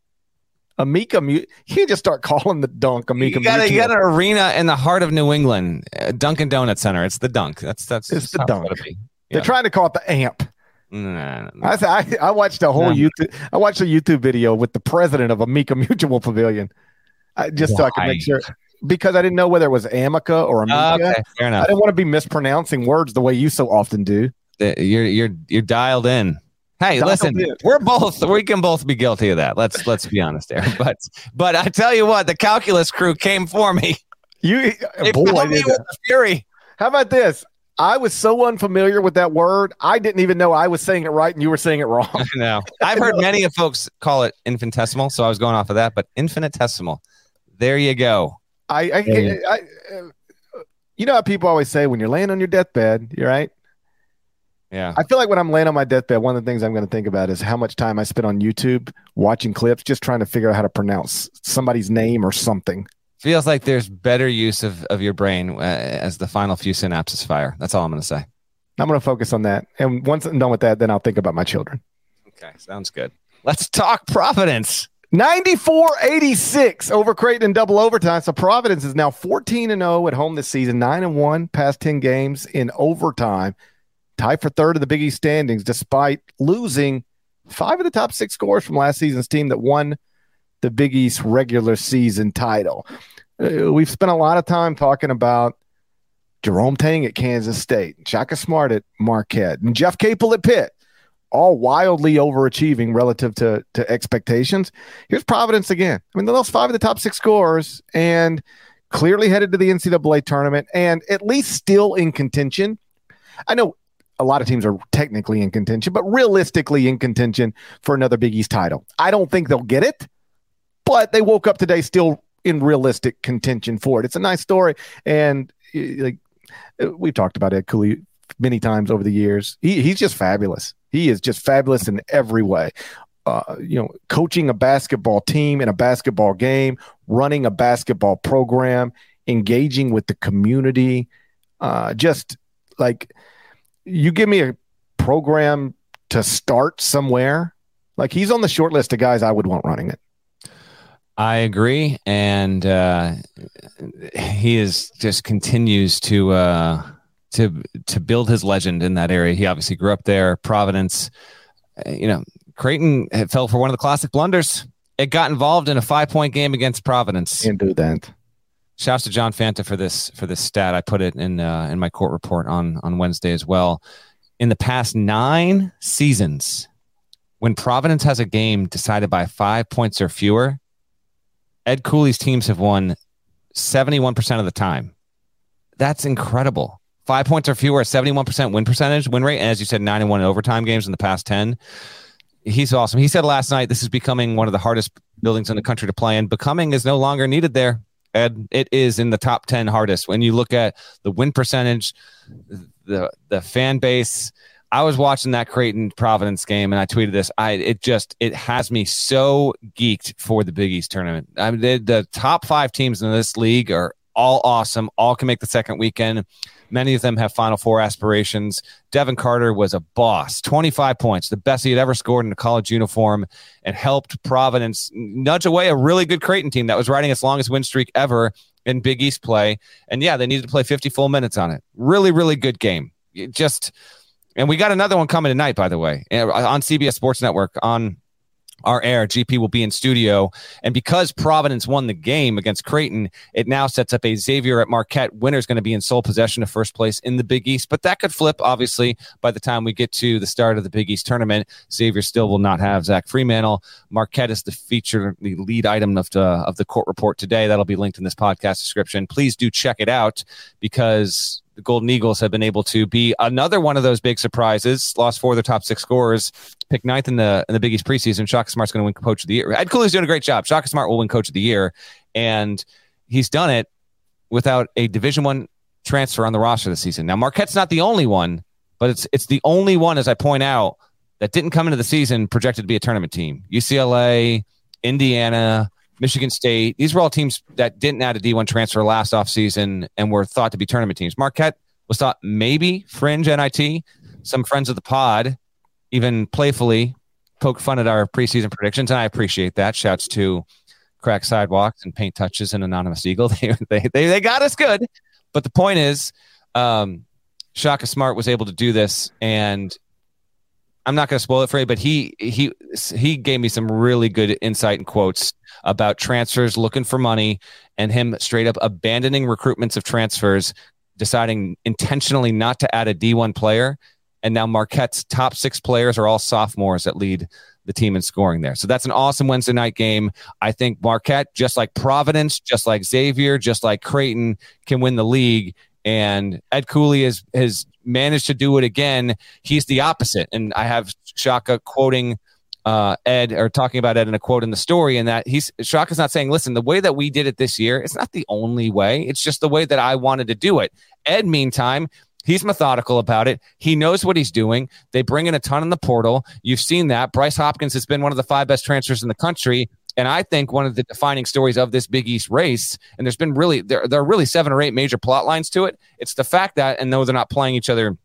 Amica, you can't just start calling the dunk Amica. You got, a, you got an arena in the heart of New England, uh, Dunkin' Donut Center. It's the dunk. That's that's it's the dunk. Yeah. They're trying to call it the amp. Nah, nah. I, I, I watched a whole nah. YouTube. I watched a YouTube video with the president of Amica Mutual Pavilion, I, just Why? so I could make sure because I didn't know whether it was Amica or Amica. Uh, okay, fair enough. I didn't want to be mispronouncing words the way you so often do. You're you're you're dialed in. Hey, listen, we're both we can both be guilty of that. Let's let's be honest there. But but I tell you what, the calculus crew came for me. You they boy, me with the fury. How about this? I was so unfamiliar with that word, I didn't even know I was saying it right and you were saying it wrong. no, I've heard many of folks call it infinitesimal, so I was going off of that. But infinitesimal, there you go. I, I, I, I you know how people always say when you're laying on your deathbed, you're right. Yeah. I feel like when I'm laying on my deathbed, one of the things I'm going to think about is how much time I spent on YouTube watching clips, just trying to figure out how to pronounce somebody's name or something. Feels like there's better use of, of your brain uh, as the final few synapses fire. That's all I'm going to say. I'm going to focus on that. And once I'm done with that, then I'll think about my children. Okay. Sounds good. Let's talk Providence. 94 86 over Creighton in double overtime. So Providence is now 14 and 0 at home this season, 9 and 1 past 10 games in overtime tied for third in the Big East standings, despite losing five of the top six scores from last season's team that won the Big East regular season title. Uh, we've spent a lot of time talking about Jerome Tang at Kansas State, Shaka Smart at Marquette, and Jeff Capel at Pitt, all wildly overachieving relative to, to expectations. Here's Providence again. I mean, they lost five of the top six scores and clearly headed to the NCAA tournament and at least still in contention. I know a lot of teams are technically in contention, but realistically in contention for another Big East title. I don't think they'll get it, but they woke up today still in realistic contention for it. It's a nice story, and like we've talked about Ed Cooley many times over the years. He, he's just fabulous. He is just fabulous in every way. Uh, you know, coaching a basketball team in a basketball game, running a basketball program, engaging with the community. Uh, just like you give me a program to start somewhere, like he's on the short list of guys I would want running it. I agree, and uh, he is just continues to uh, to to build his legend in that area. He obviously grew up there, Providence. Uh, you know, Creighton fell for one of the classic blunders. It got involved in a five point game against Providence. Can't do that. Shouts to John Fanta for this for this stat. I put it in uh, in my court report on on Wednesday as well. In the past nine seasons, when Providence has a game decided by five points or fewer, Ed Cooley's teams have won 71% of the time. That's incredible. Five points or fewer, 71% win percentage, win rate. And as you said, 91 overtime games in the past 10. He's awesome. He said last night, this is becoming one of the hardest buildings in the country to play in. Becoming is no longer needed there. And it is in the top 10 hardest. When you look at the win percentage, the the fan base, I was watching that Creighton Providence game and I tweeted this. I it just it has me so geeked for the Big East tournament. I mean, the, the top five teams in this league are all awesome. All can make the second weekend. Many of them have Final Four aspirations. Devin Carter was a boss. 25 points, the best he had ever scored in a college uniform, and helped Providence nudge away a really good Creighton team that was riding its longest win streak ever in Big East play. And yeah, they needed to play 50 full minutes on it. Really, really good game. It just and we got another one coming tonight, by the way, eh, on CBS Sports Network on our air. GP will be in studio. And because Providence won the game against Creighton, it now sets up a Xavier at Marquette. Winner's going to be in sole possession of first place in the Big East. But that could flip, obviously, by the time we get to the start of the Big East tournament. Xavier still will not have Zach Freemantle. Marquette is the feature, the lead item of the, of the court report today. That'll be linked in this podcast description. Please do check it out because the Golden Eagles have been able to be another one of those big surprises. Lost four of their top six scorers, picked ninth in the in the Big East preseason. Shaka Smart's going to win Coach of the Year. Ed Cooley's doing a great job. Shaka Smart will win Coach of the Year, and he's done it without a Division One transfer on the roster this season. Now Marquette's not the only one, but it's it's the only one, as I point out, that didn't come into the season projected to be a tournament team. UCLA, Indiana, Michigan State. These were all teams that didn't add a D1 transfer last offseason and were thought to be tournament teams. Marquette was thought maybe fringe NIT. Some friends of the pod even playfully poke fun at our preseason predictions, and I appreciate that. Shouts to Cracked Sidewalks and Paint Touches and Anonymous Eagle. They, they, they, they got us good. But the point is, um, Shaka Smart was able to do this, and I'm not going to spoil it for you, but he he he gave me some really good insight and quotes about transfers looking for money and him straight up abandoning recruitments of transfers, deciding intentionally not to add a D1 player. And now Marquette's top six players are all sophomores that lead the team in scoring there. So that's an awesome Wednesday night game. I think Marquette, just like Providence, just like Xavier, just like Creighton, can win the league. And Ed Cooley has has managed to do it again. He's the opposite. And I have Shaka quoting uh, Ed or talking about Ed in a quote in the story, and that he's Shaka's not saying, listen, the way that we did it this year, it's not the only way. It's just the way that I wanted to do it. Ed, meantime, He's methodical about it. He knows what he's doing. They bring in a ton in the portal. You've seen that. Bryce Hopkins has been one of the five best transfers in the country. And I think one of the defining stories of this Big East race, and there's been really there, there are really seven or eight major plot lines to it. It's the fact that, and though they're not playing each other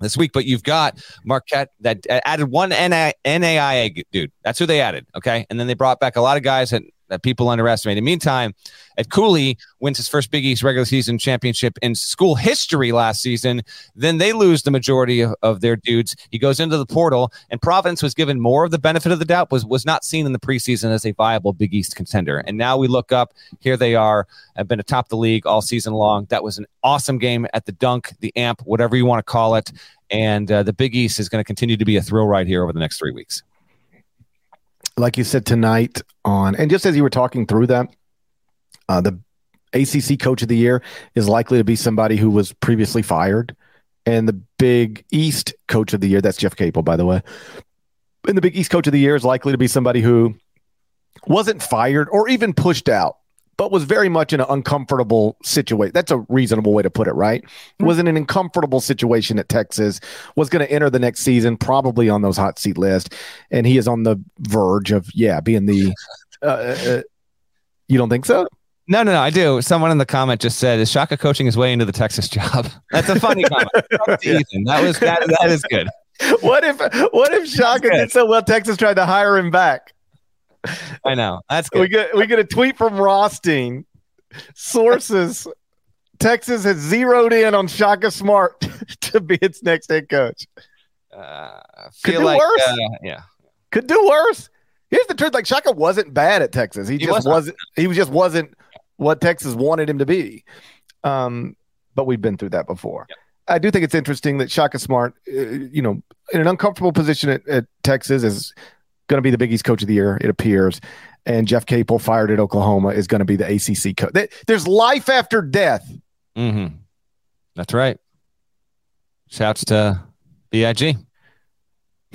this week, but you've got Marquette that added one NAIA dude. That's who they added. Okay. And then they brought back a lot of guys that that people underestimated. Meantime, Ed Cooley wins his first Big East regular season championship in school history last season. Then they lose the majority of, of, their dudes. He goes into the portal, and Providence was given more of the benefit of the doubt, was, was not seen in the preseason as a viable Big East contender. And now we look up, here they are, have been atop the league all season long. That was an awesome game at the dunk, the amp, whatever you want to call it. And uh, the Big East is going to continue to be a thrill ride here over the next three weeks like you said tonight on, and just as you were talking through that, uh, the ACC Coach of the Year is likely to be somebody who was previously fired, and the Big East Coach of the Year, that's Jeff Capel, by the way, and the Big East Coach of the Year is likely to be somebody who wasn't fired or even pushed out but was very much in an uncomfortable situation. That's a reasonable way to put it, right? Mm-hmm. Was in an uncomfortable situation at Texas, was going to enter the next season probably on those hot seat list, and he is on the verge of yeah being the. Uh, uh, you don't think so? No, no, no. I do. Someone in the comment just said, "Is Shaka coaching his way into the Texas job?" That's a funny comment. Ethan. That was that. That is good. What if what if Shaka did so well? Texas tried to hire him back. I know. That's good. We get we get a tweet from Rothstein. Sources: Texas has zeroed in on Shaka Smart to be its next head coach. Uh, Could do like, worse. uh, yeah. Could do worse. Here's the truth: like Shaka wasn't bad at Texas. He, He just was wasn't. He just wasn't what Texas wanted him to be. Um, but we've been through that before. I do think it's interesting that Shaka Smart, uh, you know, in an uncomfortable position at, at Texas, is going to be the Big East Coach of the Year. It appears, and Jeff Capel, fired at Oklahoma, is going to be the ACC coach. There's life after death. Mm-hmm. That's right. Shouts to Big.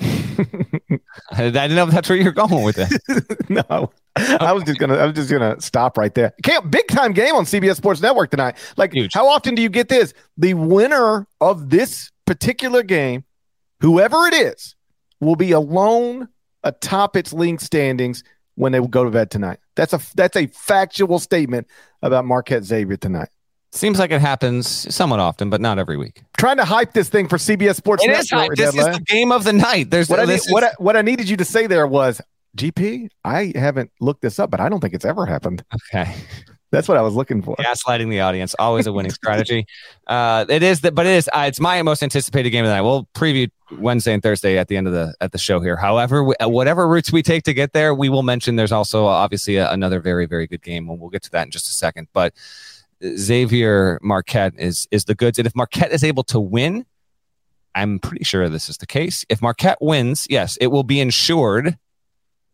I didn't know if that's where you're going with it. no, I was just gonna. I was just gonna stop right there. Can't big time game on CBS Sports Network tonight. Like, Huge. how often do you get this? The winner of this particular game, whoever it is, will be alone atop its league standings when they will go to bed tonight. That's a that's a factual statement about Marquette Xavier tonight. Seems like it happens somewhat often, but not every week. Trying to hype this thing for CBS Sports It is. Network. This is the game of the night. There's what I, need, is- what, I, what I needed you to say there was, GP, I haven't looked this up, but I don't think it's ever happened. okay. That's what I was looking for. gaslighting the audience always a winning strategy. Uh it is that but it is uh, it's my most anticipated game of the night. We'll preview wednesday and thursday at the end of the at the show here. However w- whatever routes we take to get there we will mention there's also uh, obviously a, another very very good game and we'll get to that in just a second. But xavier marquette is is the goods and if marquette is able to win i'm pretty sure this is the case. If marquette wins yes it will be ensured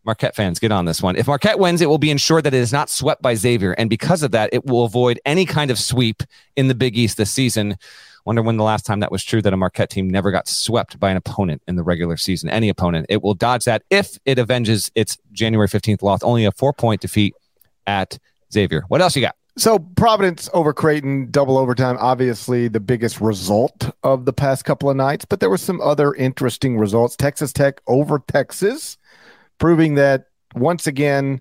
Marquette fans, get on this one. If Marquette wins, it will be ensured that it is not swept by Xavier. And because of that, it will avoid any kind of sweep in the Big East this season. Wonder when the last time that was true that a Marquette team never got swept by an opponent in the regular season, any opponent. It will dodge that if it avenges its January 15th loss, only a four point defeat at Xavier. What else you got? So Providence over Creighton, double overtime, obviously the biggest result of the past couple of nights, but there were some other interesting results. Texas Tech over Texas, proving that once again,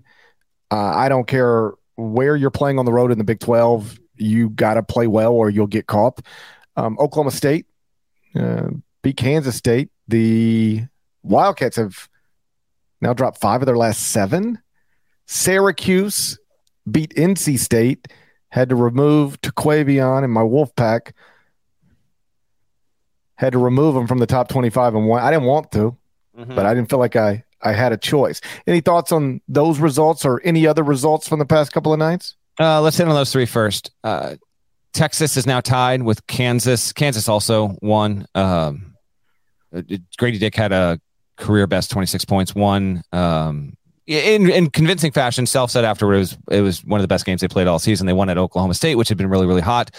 uh, I don't care where you're playing on the road in the Big 12, you got to play well or you'll get caught. Um, Oklahoma State uh, beat Kansas State. The Wildcats have now dropped five of their last seven. Syracuse beat NC State, had to remove Terquavion and my Wolfpack. Had to remove them from the top 25 and one. I didn't want to, but I didn't feel like I, I had a choice. Any thoughts on those results or any other results from the past couple of nights? Uh, let's hit on those three first. Uh, Texas is now tied with Kansas. Kansas also won. Um, Grady Dick had a career best 26 points, won um, in, in convincing fashion. Self said afterward it was, it was one of the best games they played all season. They won at Oklahoma State, which had been really, really hot.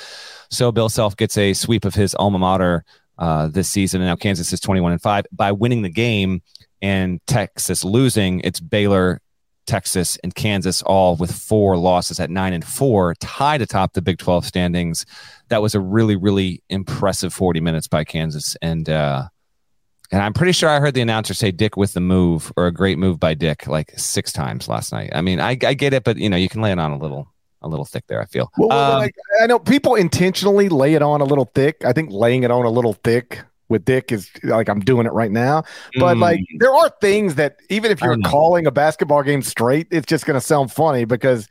So Bill Self gets a sweep of his alma mater uh, this season. And now Kansas is 21 and 5. By winning the game and Texas losing, it's Baylor, Texas, and Kansas all with four losses at nine and four, tied atop the Big 12 standings. That was a really, really impressive 40 minutes by Kansas. And uh and I'm pretty sure I heard the announcer say Dick with the move or a great move by Dick like six times last night. I mean, I, I get it, but you know, you can lay it on a little a little thick there, I feel. Well, Um, like, I know people intentionally lay it on a little thick. I think laying it on a little thick with Dick is like I'm doing it right now. But mm, like there are things that even if you're calling a basketball game straight, it's just going to sound funny because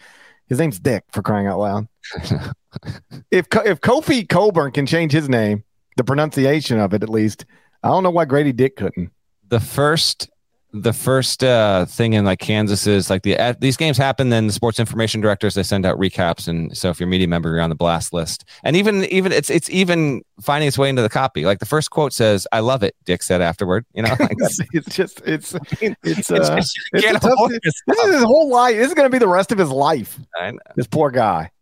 his name's Dick for crying out loud. if if Kofi Cockburn can change his name, the pronunciation of it at least, I don't know why Grady Dick couldn't. the first the first uh thing in like Kansas is like the uh, these games happen then the sports information directors they send out recaps and so if you're a media member you're on the blast list and even even it's it's even finding its way into the copy like the first quote says I love it Dick said afterward you know like it's just it's it's it's uh, it's a tough- this is his whole life. This is going to be the rest of his life. This poor guy.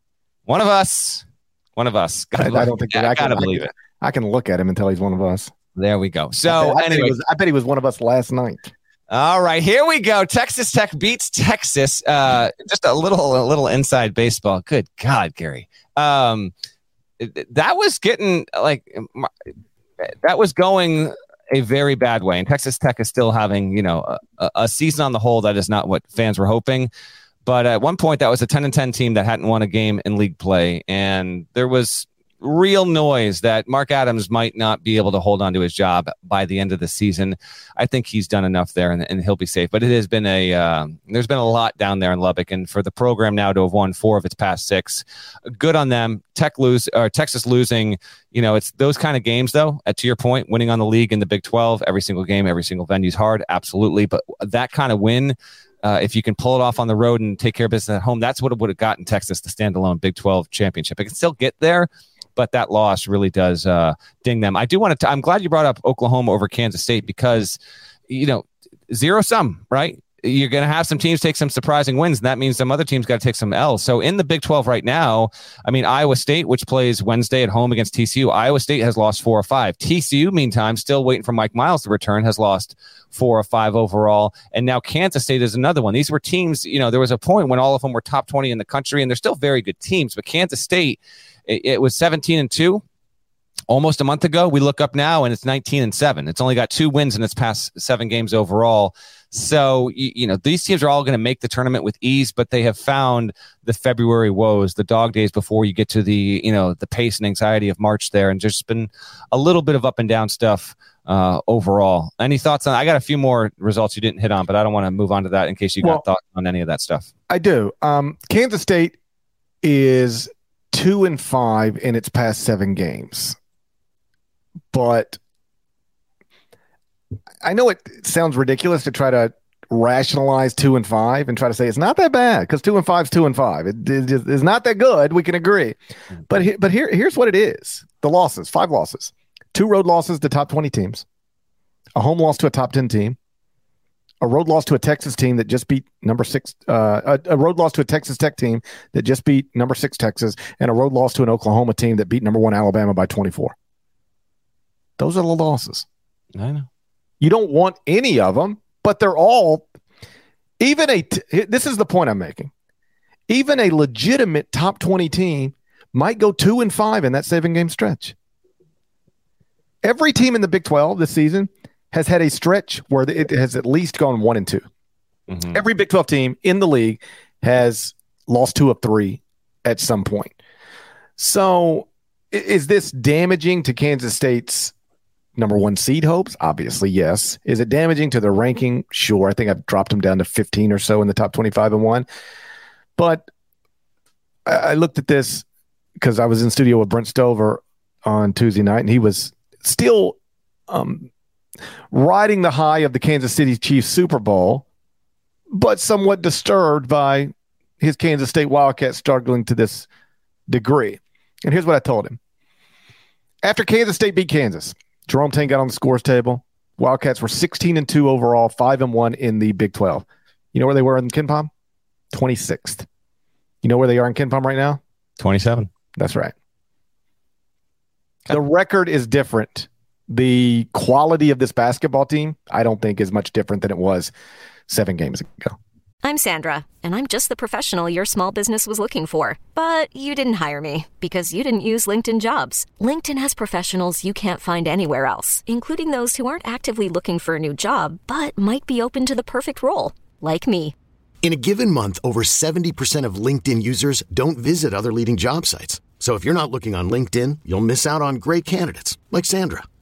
one of us one of us I- I don't think that I I can- gotta I believe can- it I can look at him and tell he's one of us. there we go so I bet anyway I bet he was one of us last night. All right, here we go. Texas Tech beats Texas. Uh, just a little, a little inside baseball. Good God, Gary. Um, that was getting like that was going a very bad way, and Texas Tech is still having you know a, a season on the whole that is not what fans were hoping. But at one point, that was a 10 and 10 team that hadn't won a game in league play. And there was real noise that Mark Adams might not be able to hold on to his job by the end of the season. I think he's done enough there and, and he'll be safe. But it has been a uh, there's been a lot down there in Lubbock, and for the program now to have won four of its past six, good on them. Tech lose or Texas losing. You know, it's those kind of games though. At to your point, winning on the league in the Big Twelve, every single game, every single venue is hard, absolutely. But that kind of win. Uh, if you can pull it off on the road and take care of business at home, that's what it would have gotten Texas the standalone Big 12 championship. It can still get there, but that loss really does uh, ding them. I do want to. I'm glad you brought up Oklahoma over Kansas State because you know zero sum, right? You're going to have some teams take some surprising wins, and that means some other teams got to take some L's. So in the Big 12 right now, I mean, Iowa State, which plays Wednesday at home against TCU, Iowa State has lost four or five. TCU, meantime, still waiting for Mike Miles to return, has lost four or five overall. And now Kansas State is another one. These were teams, you know, there was a point when all of them were top 20 in the country, and they're still very good teams, but Kansas State it, it was 17 and 2 almost a month ago. We look up now and it's 19 and 7. It's only got two wins in its past seven games overall. So, you, you know, these teams are all going to make the tournament with ease, but they have found the February woes, the dog days before you get to the, you know, the pace and anxiety of March there. And just been a little bit of up and down stuff uh, overall. Any thoughts on? I got a few more results you didn't hit on, but I don't want to move on to that in case you got well, thoughts on any of that stuff. I do. Um, Kansas State is two and five in its past seven games. But I know it sounds ridiculous to try to rationalize two and five and try to say it's not that bad because two and five is two and five. It, it is not that good. We can agree. Mm-hmm. But he, but here here's what it is: the losses, five losses, two road losses to top twenty teams, a home loss to a top ten team, a road loss to a Texas team that just beat number six, uh, a, a, road loss to a Texas Tech team that just beat number six Texas, and a road loss to an Oklahoma team that beat number one Alabama by 24. Those are the losses. I know. You don't want any of them, but they're all, even a, t- this is the point I'm making. Even a legitimate top 20 team might go two and five in that seven game stretch. Every team in the Big 12 this season has had a stretch where it has at least gone one and 2 mm-hmm. Every Big 12 team in the league has lost two of three at some point. So is this damaging to Kansas State's number one seed hopes? Obviously, yes. Is it damaging to their ranking? Sure. I think I've dropped them down to 15 or so in the top 25 and one. But I looked at this because I was in studio with Brent Stover on Tuesday night, and he was still um, riding the high of the Kansas City Chiefs Super Bowl, but somewhat disturbed by his Kansas State Wildcats struggling to this degree. And here's what I told him. After Kansas State beat Kansas, Jerome Tang got on the scores table. Wildcats were 16 and 2 overall, 5 and 1 in the Big 12. You know where they were in KenPom? 26th. You know where they are in KenPom right now? 27. That's right. The record is different the quality of this basketball team, I don't think is much different than it was seven games ago. I'm Sandra, and I'm just the professional your small business was looking for. But you didn't hire me because you didn't use LinkedIn jobs. LinkedIn has professionals you can't find anywhere else, including those who aren't actively looking for a new job, but might be open to the perfect role, like me. In a given month, over 70% of LinkedIn users don't visit other leading job sites. So if you're not looking on LinkedIn, you'll miss out on great candidates like Sandra.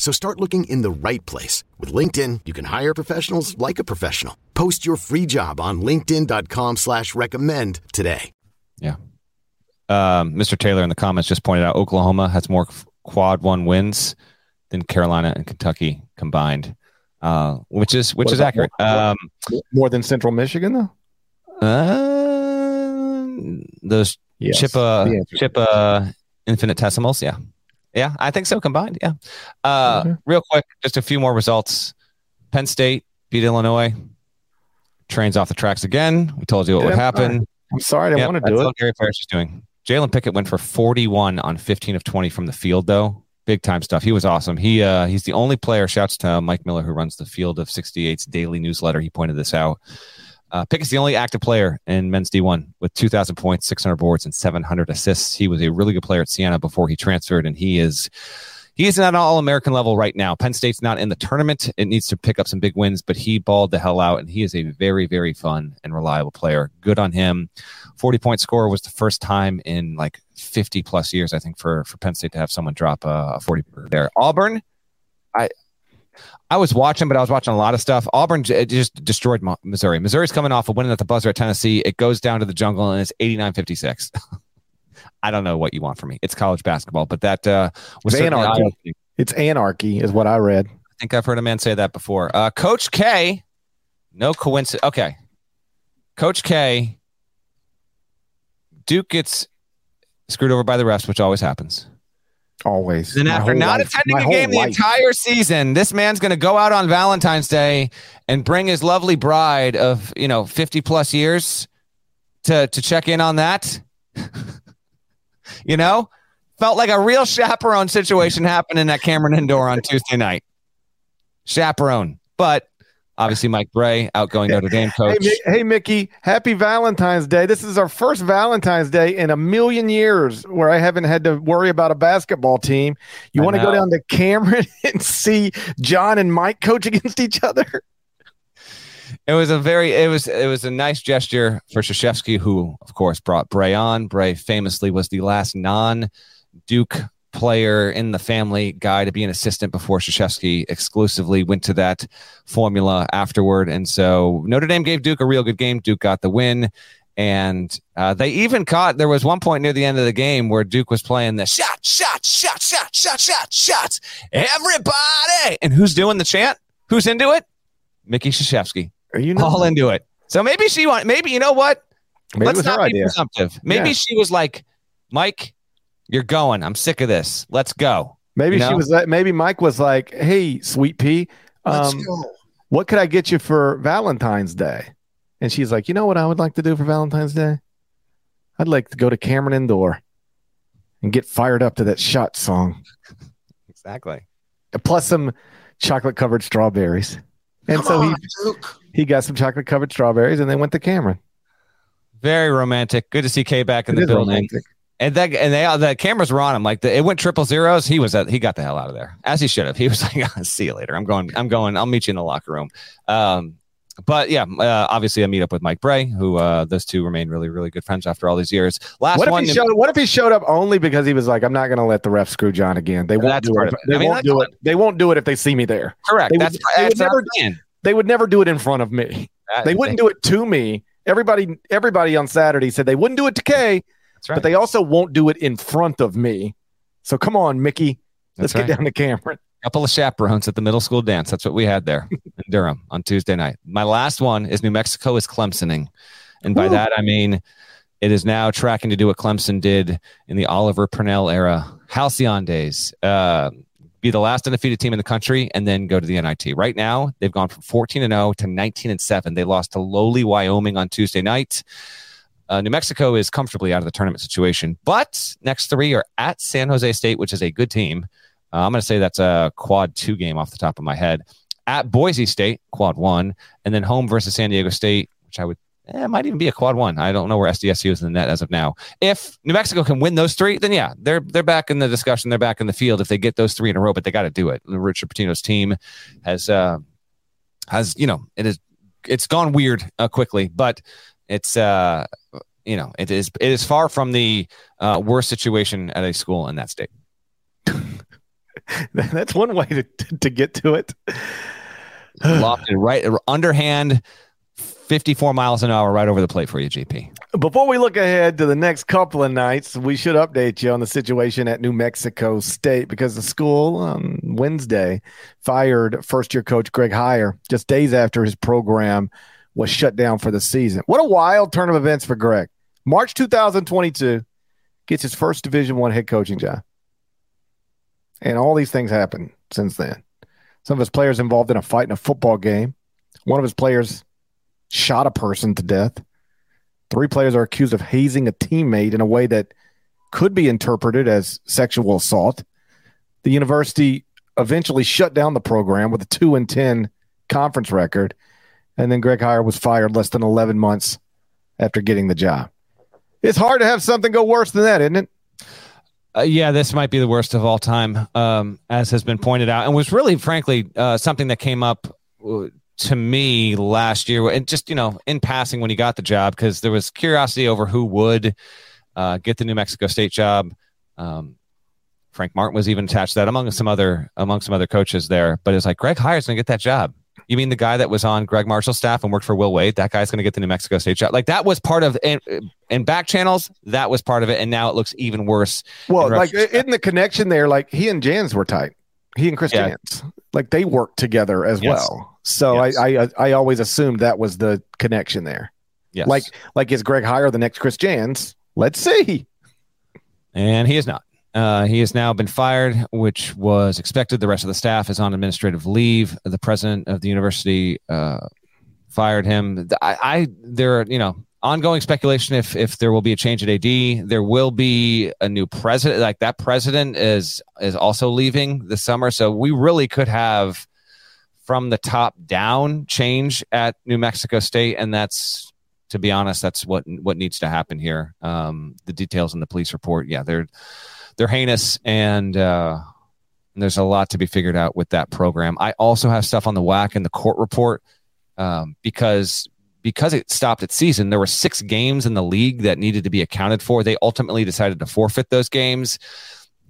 So start looking in the right place. With LinkedIn, you can hire professionals like a professional. Post your free job on LinkedIn.com slash recommend today. Yeah. Um, Mr. Taylor in the comments just pointed out Oklahoma has more quad one wins than Carolina and Kentucky combined. Uh, which is which what is accurate. More, um, more than Central Michigan though. Uh, those Yes. chip uh chip uh infinitesimals yeah yeah i think so combined yeah uh real quick just a few more results penn state beat illinois trains off the tracks again we told you what would happen I'm sorry, I didn't Yep, want to do it. Gary Parrish is doing. Jalen Pickett went for 41 on 15 of 20 from the field, though. Big time stuff. He was awesome. He uh, he's the only player. Shouts to Mike Miller, who runs the Field of 68's daily newsletter. He pointed this out. Uh, Pickett's the only active player in men's D1 with 2,000 points, 600 boards, and 700 assists. He was a really good player at Siena before he transferred, and he is he is at an all American level right now. Penn State's not in the tournament. It needs to pick up some big wins, but he balled the hell out, and he is a very, very fun and reliable player. Good on him. 40 point score was the first time in like 50 plus years, I think, for, for Penn State to have someone drop a, a 40 there. Auburn, I I was watching, but I was watching a lot of stuff. Auburn just destroyed Missouri. Missouri's coming off of winning at the buzzer at Tennessee. It goes down to the jungle and it's 89 56. I don't know what you want from me. It's college basketball, but that uh, was It's anarchy. It's anarchy, is what I read. I think I've heard a man say that before. Uh, Coach K, no coincidence. Okay. Coach K, Duke gets screwed over by the refs, which always happens. Always. Then My after not life. attending a game the entire season, this man's going to go out on Valentine's Day and bring his lovely bride of, you know, 50 plus years to to check in on that. you know? Felt like a real chaperone situation happening at Cameron Indoor on Tuesday night. Chaperone. But obviously Mike Brey, outgoing Notre Dame Hey, coach. Mi- hey, Mickey, happy Valentine's Day. This is our first Valentine's Day in a million years where I haven't had to worry about a basketball team. You want to go down to Cameron and see Jon and Mike coach against each other? It was a very it was it was a nice gesture for Krzyzewski, who of course brought Brey on. Brey famously was the last non Duke player in the family guy to be an assistant before Krzyzewski exclusively went to that formula afterward. And so Notre Dame gave Duke a real good game. Duke got the win. And uh, they even caught, there was one point near the end of the game where Duke was playing the shot, shot, shot, shot, shot, shot, shots. Everybody. And who's doing the chant? Who's into it? Mickey Krzyzewski Are you all into it. So maybe she want. Maybe you know what? Maybe Let's not be idea. presumptive. Maybe Yeah. she was like, Mike, you're going. I'm sick of this. Let's go. Maybe you she was like, maybe Mike was like, hey, sweet pea, um, what could I get you for Valentine's Day? And she's like, you know what I would like to do for Valentine's Day? I'd like to go to Cameron Indoor and get fired up to that shot song, Exactly. plus some chocolate covered strawberries. And so he he got some chocolate covered strawberries, and they went to Cameron. Very romantic. Good to see K back in It the building. romantic. And that and they the cameras were on him. Like the, it went triple zeros. He was at, he got the hell out of there as he should have. He was like, "See you later. I'm going. I'm going. I'll meet you in the locker room." Um, but yeah, uh, obviously a meet up with Mike Brey, who uh, those two remain really really good friends after all these years. Last What if, one, he showed, what if he showed up only because he was like, I'm not going to let the ref screw Jon again. They won't do it. it. They I mean, won't do it. They won't do it if they see me there. correct. they would- that's they would that's what I'm never-. They would never do it in front of me. That- They wouldn't do it to me. Everybody, everybody on Saturday said they wouldn't do it to K, right. but they also won't do it in front of me. So come on, Mickey, let's That's get right. down to Cameron. couple of chaperones at the middle school dance. That's what we had there in Durham on Tuesday night. My last one is New Mexico is Clemsoning. And by Woo. that, I mean it is now tracking to do what Clemson did in the Oliver Purnell era, Halcyon days. Uh, be the last undefeated team in the country and then go to the NIT. Right now, they've gone from 14 and 0 to 19 and 7. They lost to lowly Wyoming on Tuesday night. Uh, New Mexico is comfortably out of the tournament situation, but next three are at San Jose State, which is a good team. Uh, I'm going to say that's a quad two game off the top of my head. At Boise State, quad one, and then home versus San Diego State, which I would eh, might even be a quad one. I don't know where SDSU is in the net as of now. If New Mexico can win those three, then yeah, they're they're back in the discussion. They're back in the field if they get those three in a row. But they got to do it. Richard Pitino's team has uh, has you know it is it's gone weird uh, quickly, but it's uh, you know it is it is far from the uh, worst situation at a school in that state. That's one way to, to get to it. Lofted right underhand, fifty four miles an hour right over the plate for you, GP. Before we look ahead to the next couple of nights, we should update you on the situation at New Mexico State because the school on Wednesday fired first year coach Greg Heiar just days after his program was shut down for the season. What a wild turn of events for Greg. March 2022 gets his first Division One head coaching job, and all these things happen since then. Some of his players involved in a fight in a football game. One of his players shot a person to death. Three players are accused of hazing a teammate in a way that could be interpreted as sexual assault. The university eventually shut down the program with a 2 and 10 conference record. And then Greg Heiar was fired less than 11 months after getting the job. It's hard to have something go worse than that, isn't it? Uh, yeah, this might be the worst of all time, um, as has been pointed out, and was really, frankly, uh, something that came up uh, to me last year, and just you know, in passing when he got the job, because there was curiosity over who would uh, get the New Mexico State job. Um, Frank Martin was even attached to that among some other among some other coaches there. But it's like Greg Heiar's going to get that job. You mean the guy that was on Gregg Marshall's staff and worked for Will Wade? That guy's going to get the New Mexico State job. Like that was part of and, in back channels. That was part of it, and now it looks even worse. Well, in like in the connection there, like he and Jans were tight. He and Chris yeah. Jans, like they worked together as yes. well. So yes. I, I I always assumed that was the connection there. Yes. Like like is Greg Heiar the next Chris Jans? Let's see. And he is not. Uh, he has now been fired, which was expected. The rest of the staff is on administrative leave. The president of the university uh, fired him. I, I there, you know, ongoing speculation if if there will be a change at AD. There will be a new president. Like that president is is also leaving this summer, so we really could have from the top down change at New Mexico State, and that's to be honest, that's what what needs to happen here. Um, the details in the police report, yeah, they're they're heinous and uh, there's a lot to be figured out with that program. I also have stuff on the WAC and the court report um, because because it stopped its season. There were six games in the league that needed to be accounted for. They ultimately decided to forfeit those games.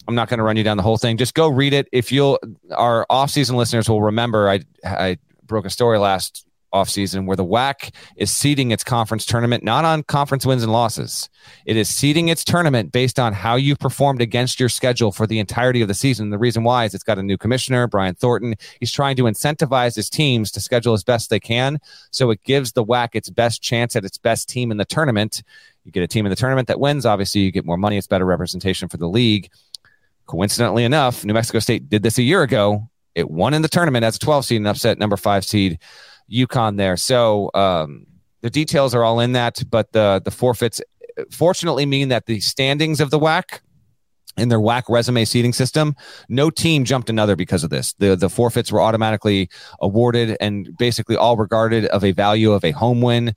I'm not going to run you down the whole thing. Just go read it. If you'll, our off-season listeners will remember, I I broke a story last offseason where the WAC is seeding its conference tournament not on conference wins and losses. It is seeding its tournament based on how you performed against your schedule for the entirety of the season. The reason why is it's got a new commissioner, Brian Thornton. He's trying to incentivize his teams to schedule as best they can. So it gives the WAC its best chance at its best team in the tournament. You get a team in the tournament that wins, obviously, you get more money. It's better representation for the league. Coincidentally enough, New Mexico State did this a year ago. It won in the tournament as a 12 seed and upset number five seed UConn there. So um, the details are all in that, but the the forfeits fortunately mean that the standings of the WAC in their WAC resume seating system, no team jumped another because of this. The the forfeits were automatically awarded and basically all regarded of a value of a home win.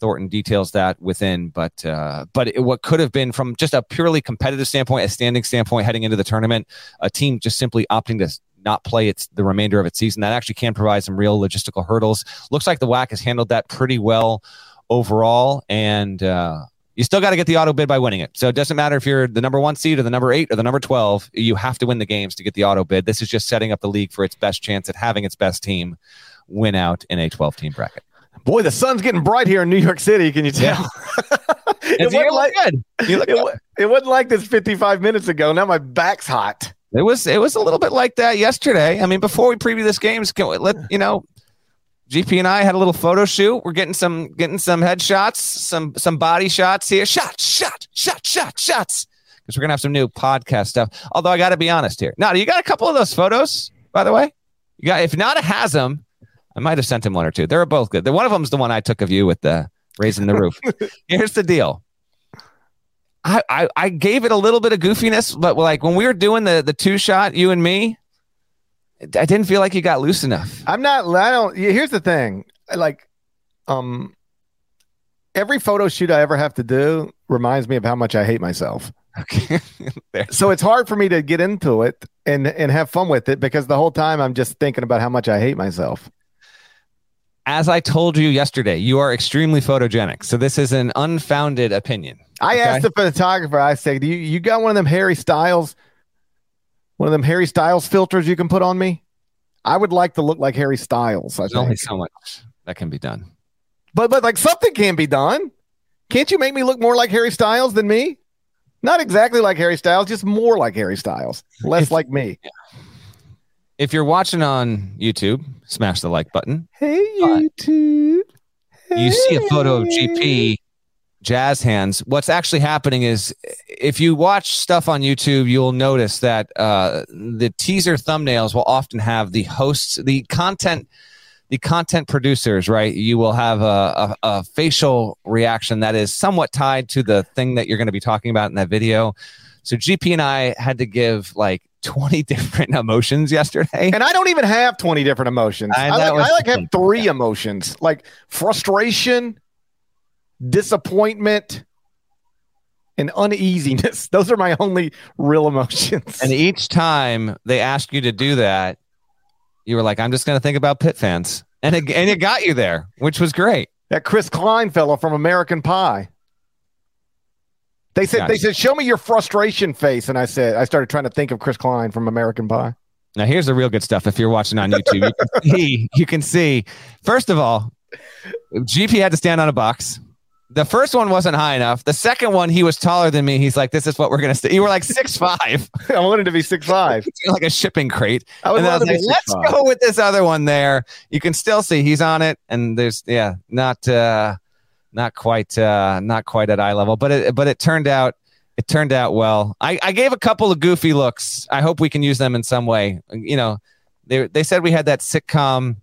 Thornton details that within, but uh, but it, what could have been from just a purely competitive standpoint, a standing standpoint heading into the tournament, a team just simply opting to not play its the remainder of its season. That actually can provide some real logistical hurdles. Looks like the WAC has handled that pretty well overall, and uh, you still got to get the auto bid by winning it. So it doesn't matter if you're the number one seed or the number eight or the number twelve. You have to win the games to get the auto bid. This is just setting up the league for its best chance at having its best team win out in a twelve team bracket. Boy, the sun's getting bright here in New York City. Can you tell? Yeah. it, wasn't like, good. it, good. it wasn't like this 55 minutes ago. Now my back's hot. It was it was a little bit like that yesterday. I mean, before we preview this game, can we let you know? GP and I had a little photo shoot. We're getting some getting some headshots, some some body shots here. Shot, shot, shot, shot, shots. Because we're gonna have some new podcast stuff. Although I got to be honest here. Now, you got a couple of those photos, by the way. You got if not has them, I might have sent him one or two. They're both good. One of them is the one I took of you with the raising the roof. Here's the deal. I, I, I gave it a little bit of goofiness, but like when we were doing the the two shot, you and me, I didn't feel like you got loose enough. I'm not. I don't. Here's the thing. Like, um, every photo shoot I ever have to do reminds me of how much I hate myself. Okay. so it's hard for me to get into it and and have fun with it because the whole time I'm just thinking about how much I hate myself. As I told you yesterday, you are extremely photogenic. So this is an unfounded opinion. I okay. asked the photographer, I said, Do you, you got one of them Harry Styles, one of them Harry Styles filters you can put on me? I would like to look like Harry Styles. I There's only so much that can be done. But but like something can be done. Can't you make me look more like Harry Styles than me? Not exactly like Harry Styles, just more like Harry Styles, less if, like me. If you're watching on YouTube, smash the like button. Hey YouTube. you see a photo of GP jazz hands. What's actually happening is if you watch stuff on YouTube, you'll notice that uh, the teaser thumbnails will often have the hosts, the content, the content producers, right? You will have a, a, a facial reaction that is somewhat tied to the thing that you're going to be talking about in that video. So GP and I had to give like 20 different emotions yesterday. And I don't even have 20 different emotions. I- I, like, I like have three emotions like frustration, disappointment, and uneasiness. Those are my only real emotions. And each time they ask you to do that, you were like, I'm just going to think about Pitt fans. And it, and it got you there, which was great. that Chris Klein fellow from American Pie. They said they said, show me your frustration face. And I said, I started trying to think of Chris Klein from American Pie. Now, here's the real good stuff. If you're watching on YouTube, you can see, you can see, first of all, GP had to stand on a box. The first one wasn't high enough. The second one, he was taller than me. He's like, this is what we're going to stay. You were like six five, I wanted to be six five. like a shipping crate. I and I was like, let's go with this other one there. You can still see he's on it, and there's yeah, not uh, not quite uh, not quite at eye level, but it but it turned out it turned out well. I, I gave a couple of goofy looks. I hope we can use them in some way. You know, they they said we had that sitcom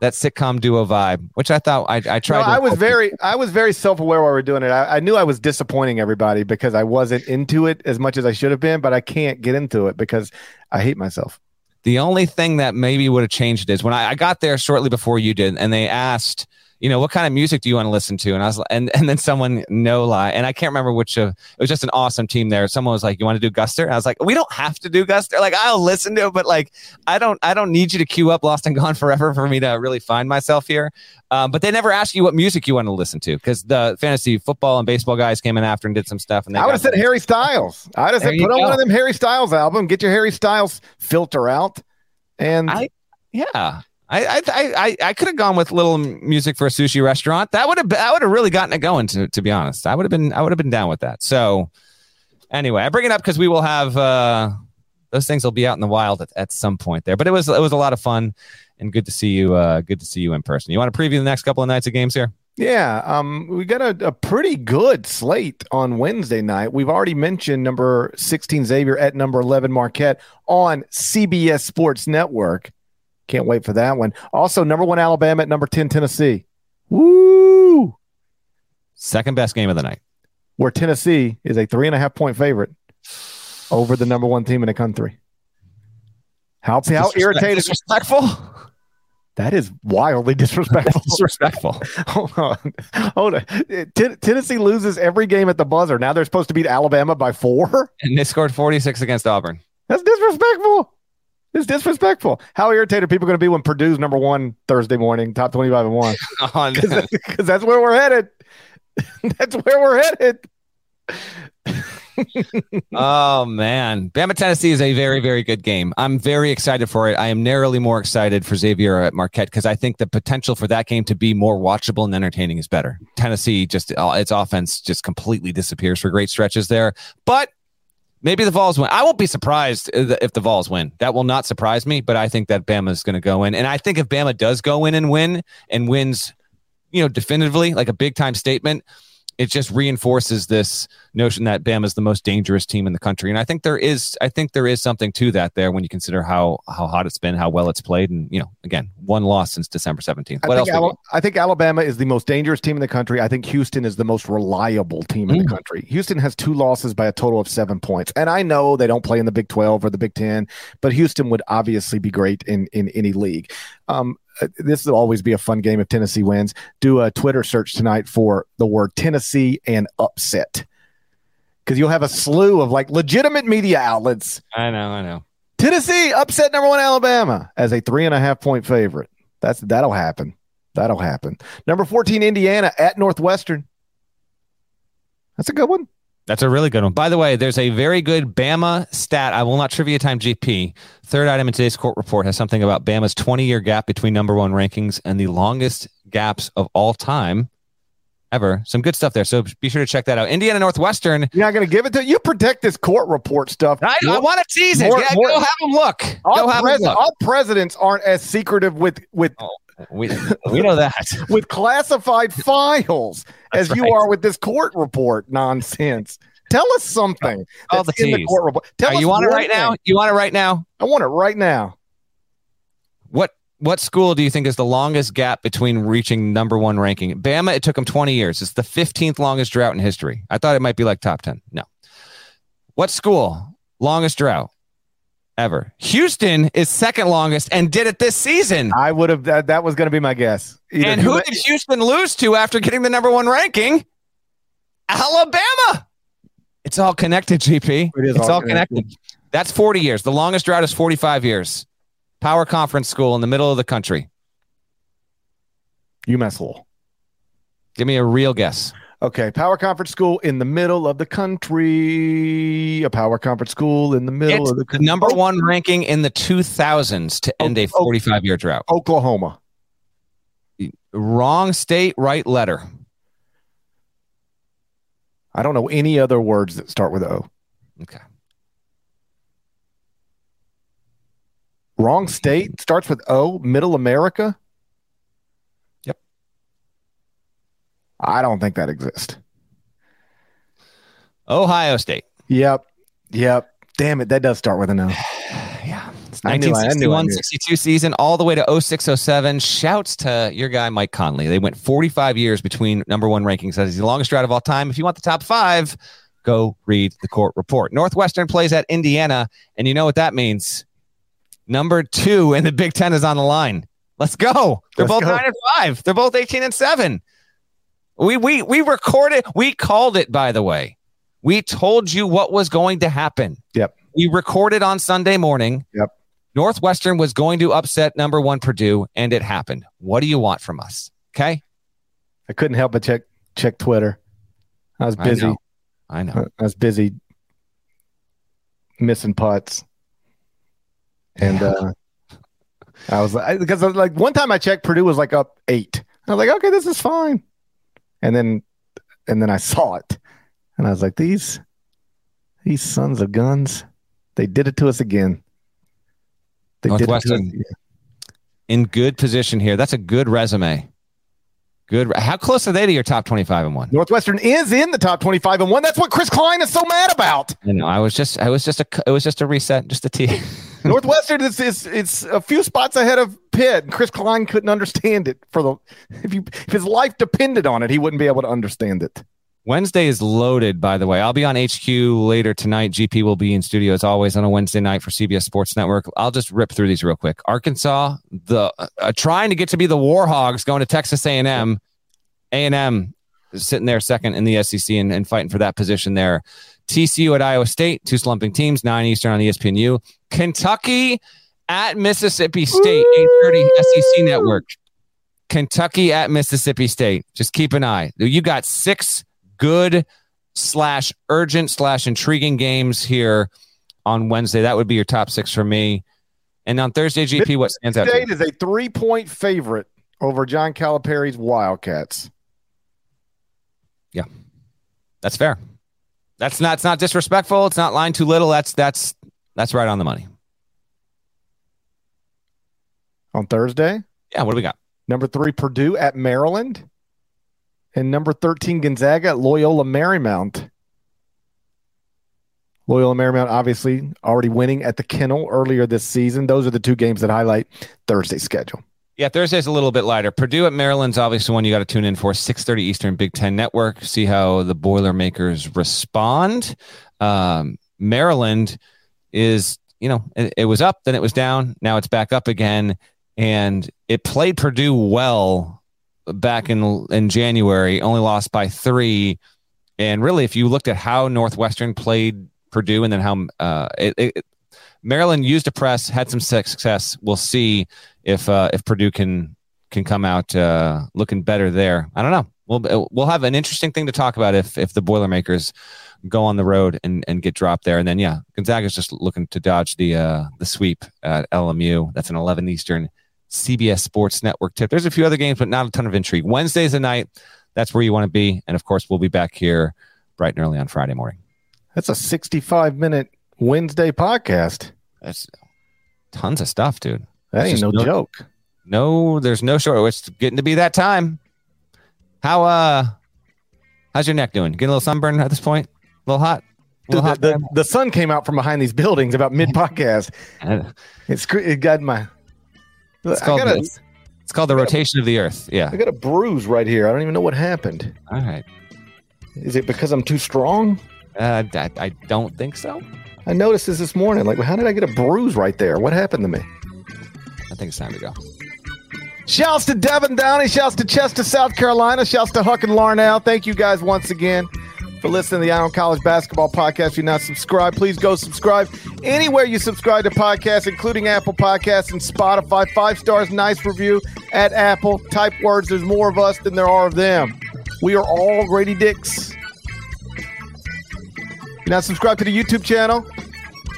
that sitcom duo vibe, which I thought I I tried. No, I was very, I was very self-aware while we were doing it. I, I knew I was disappointing everybody because I wasn't into it as much as I should have been, but I can't get into it because I hate myself. The only thing that maybe would have changed is when I, I got there shortly before you did, and they asked, you know, what kind of music do you want to listen to? And I was, and and then someone, no lie, and I can't remember which of. It was just an awesome team there. Someone was like, "You want to do Guster?" And I was like, "We don't have to do Guster. Like, I'll listen to it, but like, I don't, I don't need you to queue up Lost and Gone Forever for me to really find myself here." Um, but they never asked you what music you want to listen to because the fantasy football and baseball guys came in after and did some stuff. And they I would have said Harry Styles. I would have said put on go. one of them Harry Styles album, get your Harry Styles filter out, and I- Yeah. I I I, I, could have gone with little music for a sushi restaurant. That would have that would have really gotten it going. To to be honest, I would have been I would have been down with that. So anyway, I bring it up because we will have uh, those things will be out in the wild at, at some point there. But it was it was a lot of fun and good to see you. Uh, good to see you in person. You want to preview the next couple of nights of games here? yeah, um, we got a, a pretty good slate on Wednesday night. We've already mentioned number sixteen Xavier at number eleven Marquette on CBS Sports Network. Can't wait for that one. Also, number one Alabama at number ten Tennessee. Woo! Second best game of the night. Where Tennessee is a three and a half point favorite over the number one team in the country. How how irritated Disrespectful. that is wildly disrespectful. Disrespectful. Hold on. Hold on. Ten- Tennessee loses every game at the buzzer. Now they're supposed to beat Alabama by four? And they scored 46 against Auburn. That's disrespectful. It's disrespectful. How irritated are people going to be when Purdue's number one Thursday morning, top 25 and one? On Because that's where we're headed. that's where we're headed. oh man, Bama Tennessee is a very very good game. I'm very excited for it. I am narrowly more excited for Xavier at Marquette because I think the potential for that game to be more watchable and entertaining is better. Tennessee just uh, its offense just completely disappears for great stretches there, but. Maybe the Vols win. I won't be surprised uh, if the Vols win. That will not surprise me, but I think that Bama is going to go in. And I think if Bama does go in and win and wins, you know, definitively, like a big time statement, it just reinforces this notion that Bama is the most dangerous team in the country. And I think there is, I think there is something to that there when you consider how how hot it's been, how well it's played, and you know, again, one loss since December seventeenth. I What else? think, Ala- I think Alabama is the most dangerous team in the country. I think Houston is the most reliable team in the country. Houston has two losses by a total of seven points. And I know they don't play in the Big 12 or the Big 10, but Houston would obviously be great in, in any league. Um, Uh, this will always be a fun game if Tennessee wins. Do a Twitter search tonight for the word Tennessee and upset. Because you'll have a slew of like legitimate media outlets I know, I know. Tennessee upset number one Alabama as a three and a half point favorite. That's that'll happen. That'll happen. Number 14, Indiana at Northwestern. That's a good one. That's a really good one. By the way, there's a very good Bama stat. I will not trivia time GP. Third item in today's court report has something about Bama's 20 year gap between number one rankings and the longest gaps of all time ever. Some good stuff there. So be sure to check that out. Indiana Northwestern. You're not going to give it to you. Protect this court report stuff. I, I want to tease it. more- yeah, more- go have them look. Have pres- them look. our presidents aren't as secretive with with Oh. We we know that. with classified files as you are with this court report nonsense. Tell us something. All the in the court report. Tell us you want it right now? You want it right now? I want it right now. What what school do you think is the longest gap between reaching number one ranking? Bama, it took them 20 years. It's the 15th longest drought in history. I thought it might be like top 10. No. What school? Longest drought ever. Houston is second longest and did it this season. I would have that. That was going to be my guess. Either and who did Houston lose to after getting the number one ranking? Alabama. It's all connected, GP. It is it's all all connected. That's 40 years. The longest drought is 45 years. Power conference school in the middle of the country. UMass Lowell. Give me a real guess. Okay, power conference school in the middle of the country. A power conference school in the middle It's of the, the number one ranking in the 2000s to end a Oh, oh. 45 year drought. Oklahoma. Wrong state, right letter. I don't know any other words that start with O. Okay. Wrong state starts with O. Middle America. I don't think that exists. Ohio State. Yep. Yep. Damn it, that does start with an O. Yeah. It's I knew I- I knew I 1961 knew. 62 season all the way to 0607. Shouts to your guy, Mike Conley. They went 45 years between number one rankings. That is the longest drought of all time. If you want the top five, go read the court report. Northwestern plays at Indiana, and you know what that means. Number two in the Big Ten is on the line. Let's go. They're Let's both go. nine and five. They're both 18 and seven. We we we recorded, we called it, by the way. We told you what was going to happen. Yep. We recorded on Sunday morning. Yep. Northwestern was going to upset number one Purdue, and it happened. What do you want from us? Okay. I couldn't help but check check Twitter. I was I busy. know. I know. I was busy missing putts. And uh I was like because like one time I checked Purdue was like up 8. I was like okay, this is fine. And then and then I saw it. And I was like these these sons of guns, they did it to us again. They did it to us. Northwestern. In good position here. That's a good resume. Good. How close are they to your top 25 and one? Northwestern is in the top 25 and 1. That's what Chris Klein is so mad about. I know. I was just. I was just a. It was just a reset. Just a T. Northwestern is, is it's a few spots ahead of Pitt. And Chris Klein couldn't understand it for the if you if his life depended on it, he wouldn't be able to understand it. Wednesday is loaded, by the way. I'll be on HQ later tonight. GP will be in studio as always on a Wednesday night for CBS Sports Network. I'll just rip through these real quick. Arkansas, the uh, trying to get to be the Warhogs, going to Texas A&M. A&M sitting there second in the SEC and, and fighting for that position there. TCU at Iowa State, two slumping teams, nine Eastern on E ESPNU. Kentucky at Mississippi State, eight thirty SEC Network. Kentucky at Mississippi State. Just keep an eye. You got six good slash urgent slash intriguing games here on Wednesday. That would be your top six for me. And on Thursday, GP, what stands out? to you? State is a three point favorite over John Calipari's Wildcats. Yeah, that's fair. That's not. It's not disrespectful. It's not lying too little. That's that's that's right on the money. On Thursday, Yeah. What do we got? number three, Purdue at Maryland. And number 13, Gonzaga at Loyola Marymount. Loyola Marymount obviously already winning at the Kennel earlier this season. Those are the two games that highlight Thursday's schedule. Yeah, Thursday's a little bit lighter. Purdue at Maryland's obviously one you got to tune in for. Six thirty Eastern, Big Ten Network. See how the Boilermakers respond. Um, Maryland is, you know, it, it was up, then it was down. Now it's back up again, and it played Purdue well back in in January. Only lost by three, and really, if you looked at how Northwestern played Purdue, and then how uh, it, it, Maryland used a press, had some success. We'll see if uh, if Purdue can can come out uh, looking better there. I don't know. We'll we'll have an interesting thing to talk about if if the Boilermakers go on the road and, and get dropped there, and then yeah, Gonzaga's just looking to dodge the uh, the sweep at LMU. That's an 11 Eastern CBS Sports Network tip. There's a few other games, but not a ton of intrigue. Wednesday's a night. That's where you want to be, and of course, we'll be back here bright and early on Friday morning. That's a 65 minute Wednesday podcast. That's tons of stuff, dude. That It's ain't no no- joke. No, there's no short. It's getting to be that time. How uh, how's your neck doing? Getting a little sunburn at this point? A little hot? A little the, hot? the, the sun came out from behind these buildings about mid podcast. It's it got my. it's called got a the, it's called the rotation of the Earth. Yeah. I got a bruise right here. I don't even know what happened. All right. Is it because I'm too strong? Uh, I, I don't think so. I noticed this this morning. Like, how did I get a bruise right there? What happened to me? I think it's time to go. Shouts to Devin Downey. Shouts to Chester, South Carolina. Shouts to Huck and Larnell. Thank you guys once again for listening to the Eye on College Basketball Podcast. If you're not subscribed, please go subscribe anywhere you subscribe to podcasts, including Apple Podcasts and Spotify. Five stars, nice review at Apple. Type words. There's more of us than there are of them. We are all Gradey Dicks. You're not subscribed to the YouTube channel?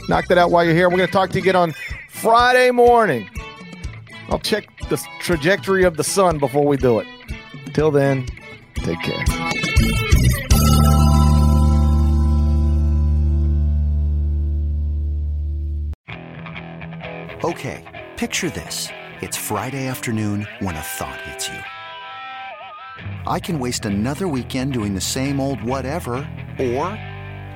Knock that out while you're here. We're going to talk to you again on Friday morning. I'll check the trajectory of the sun before we do it. Till then, take care. Okay, picture this. It's Friday afternoon when a thought hits you. I can waste another weekend doing the same old whatever, or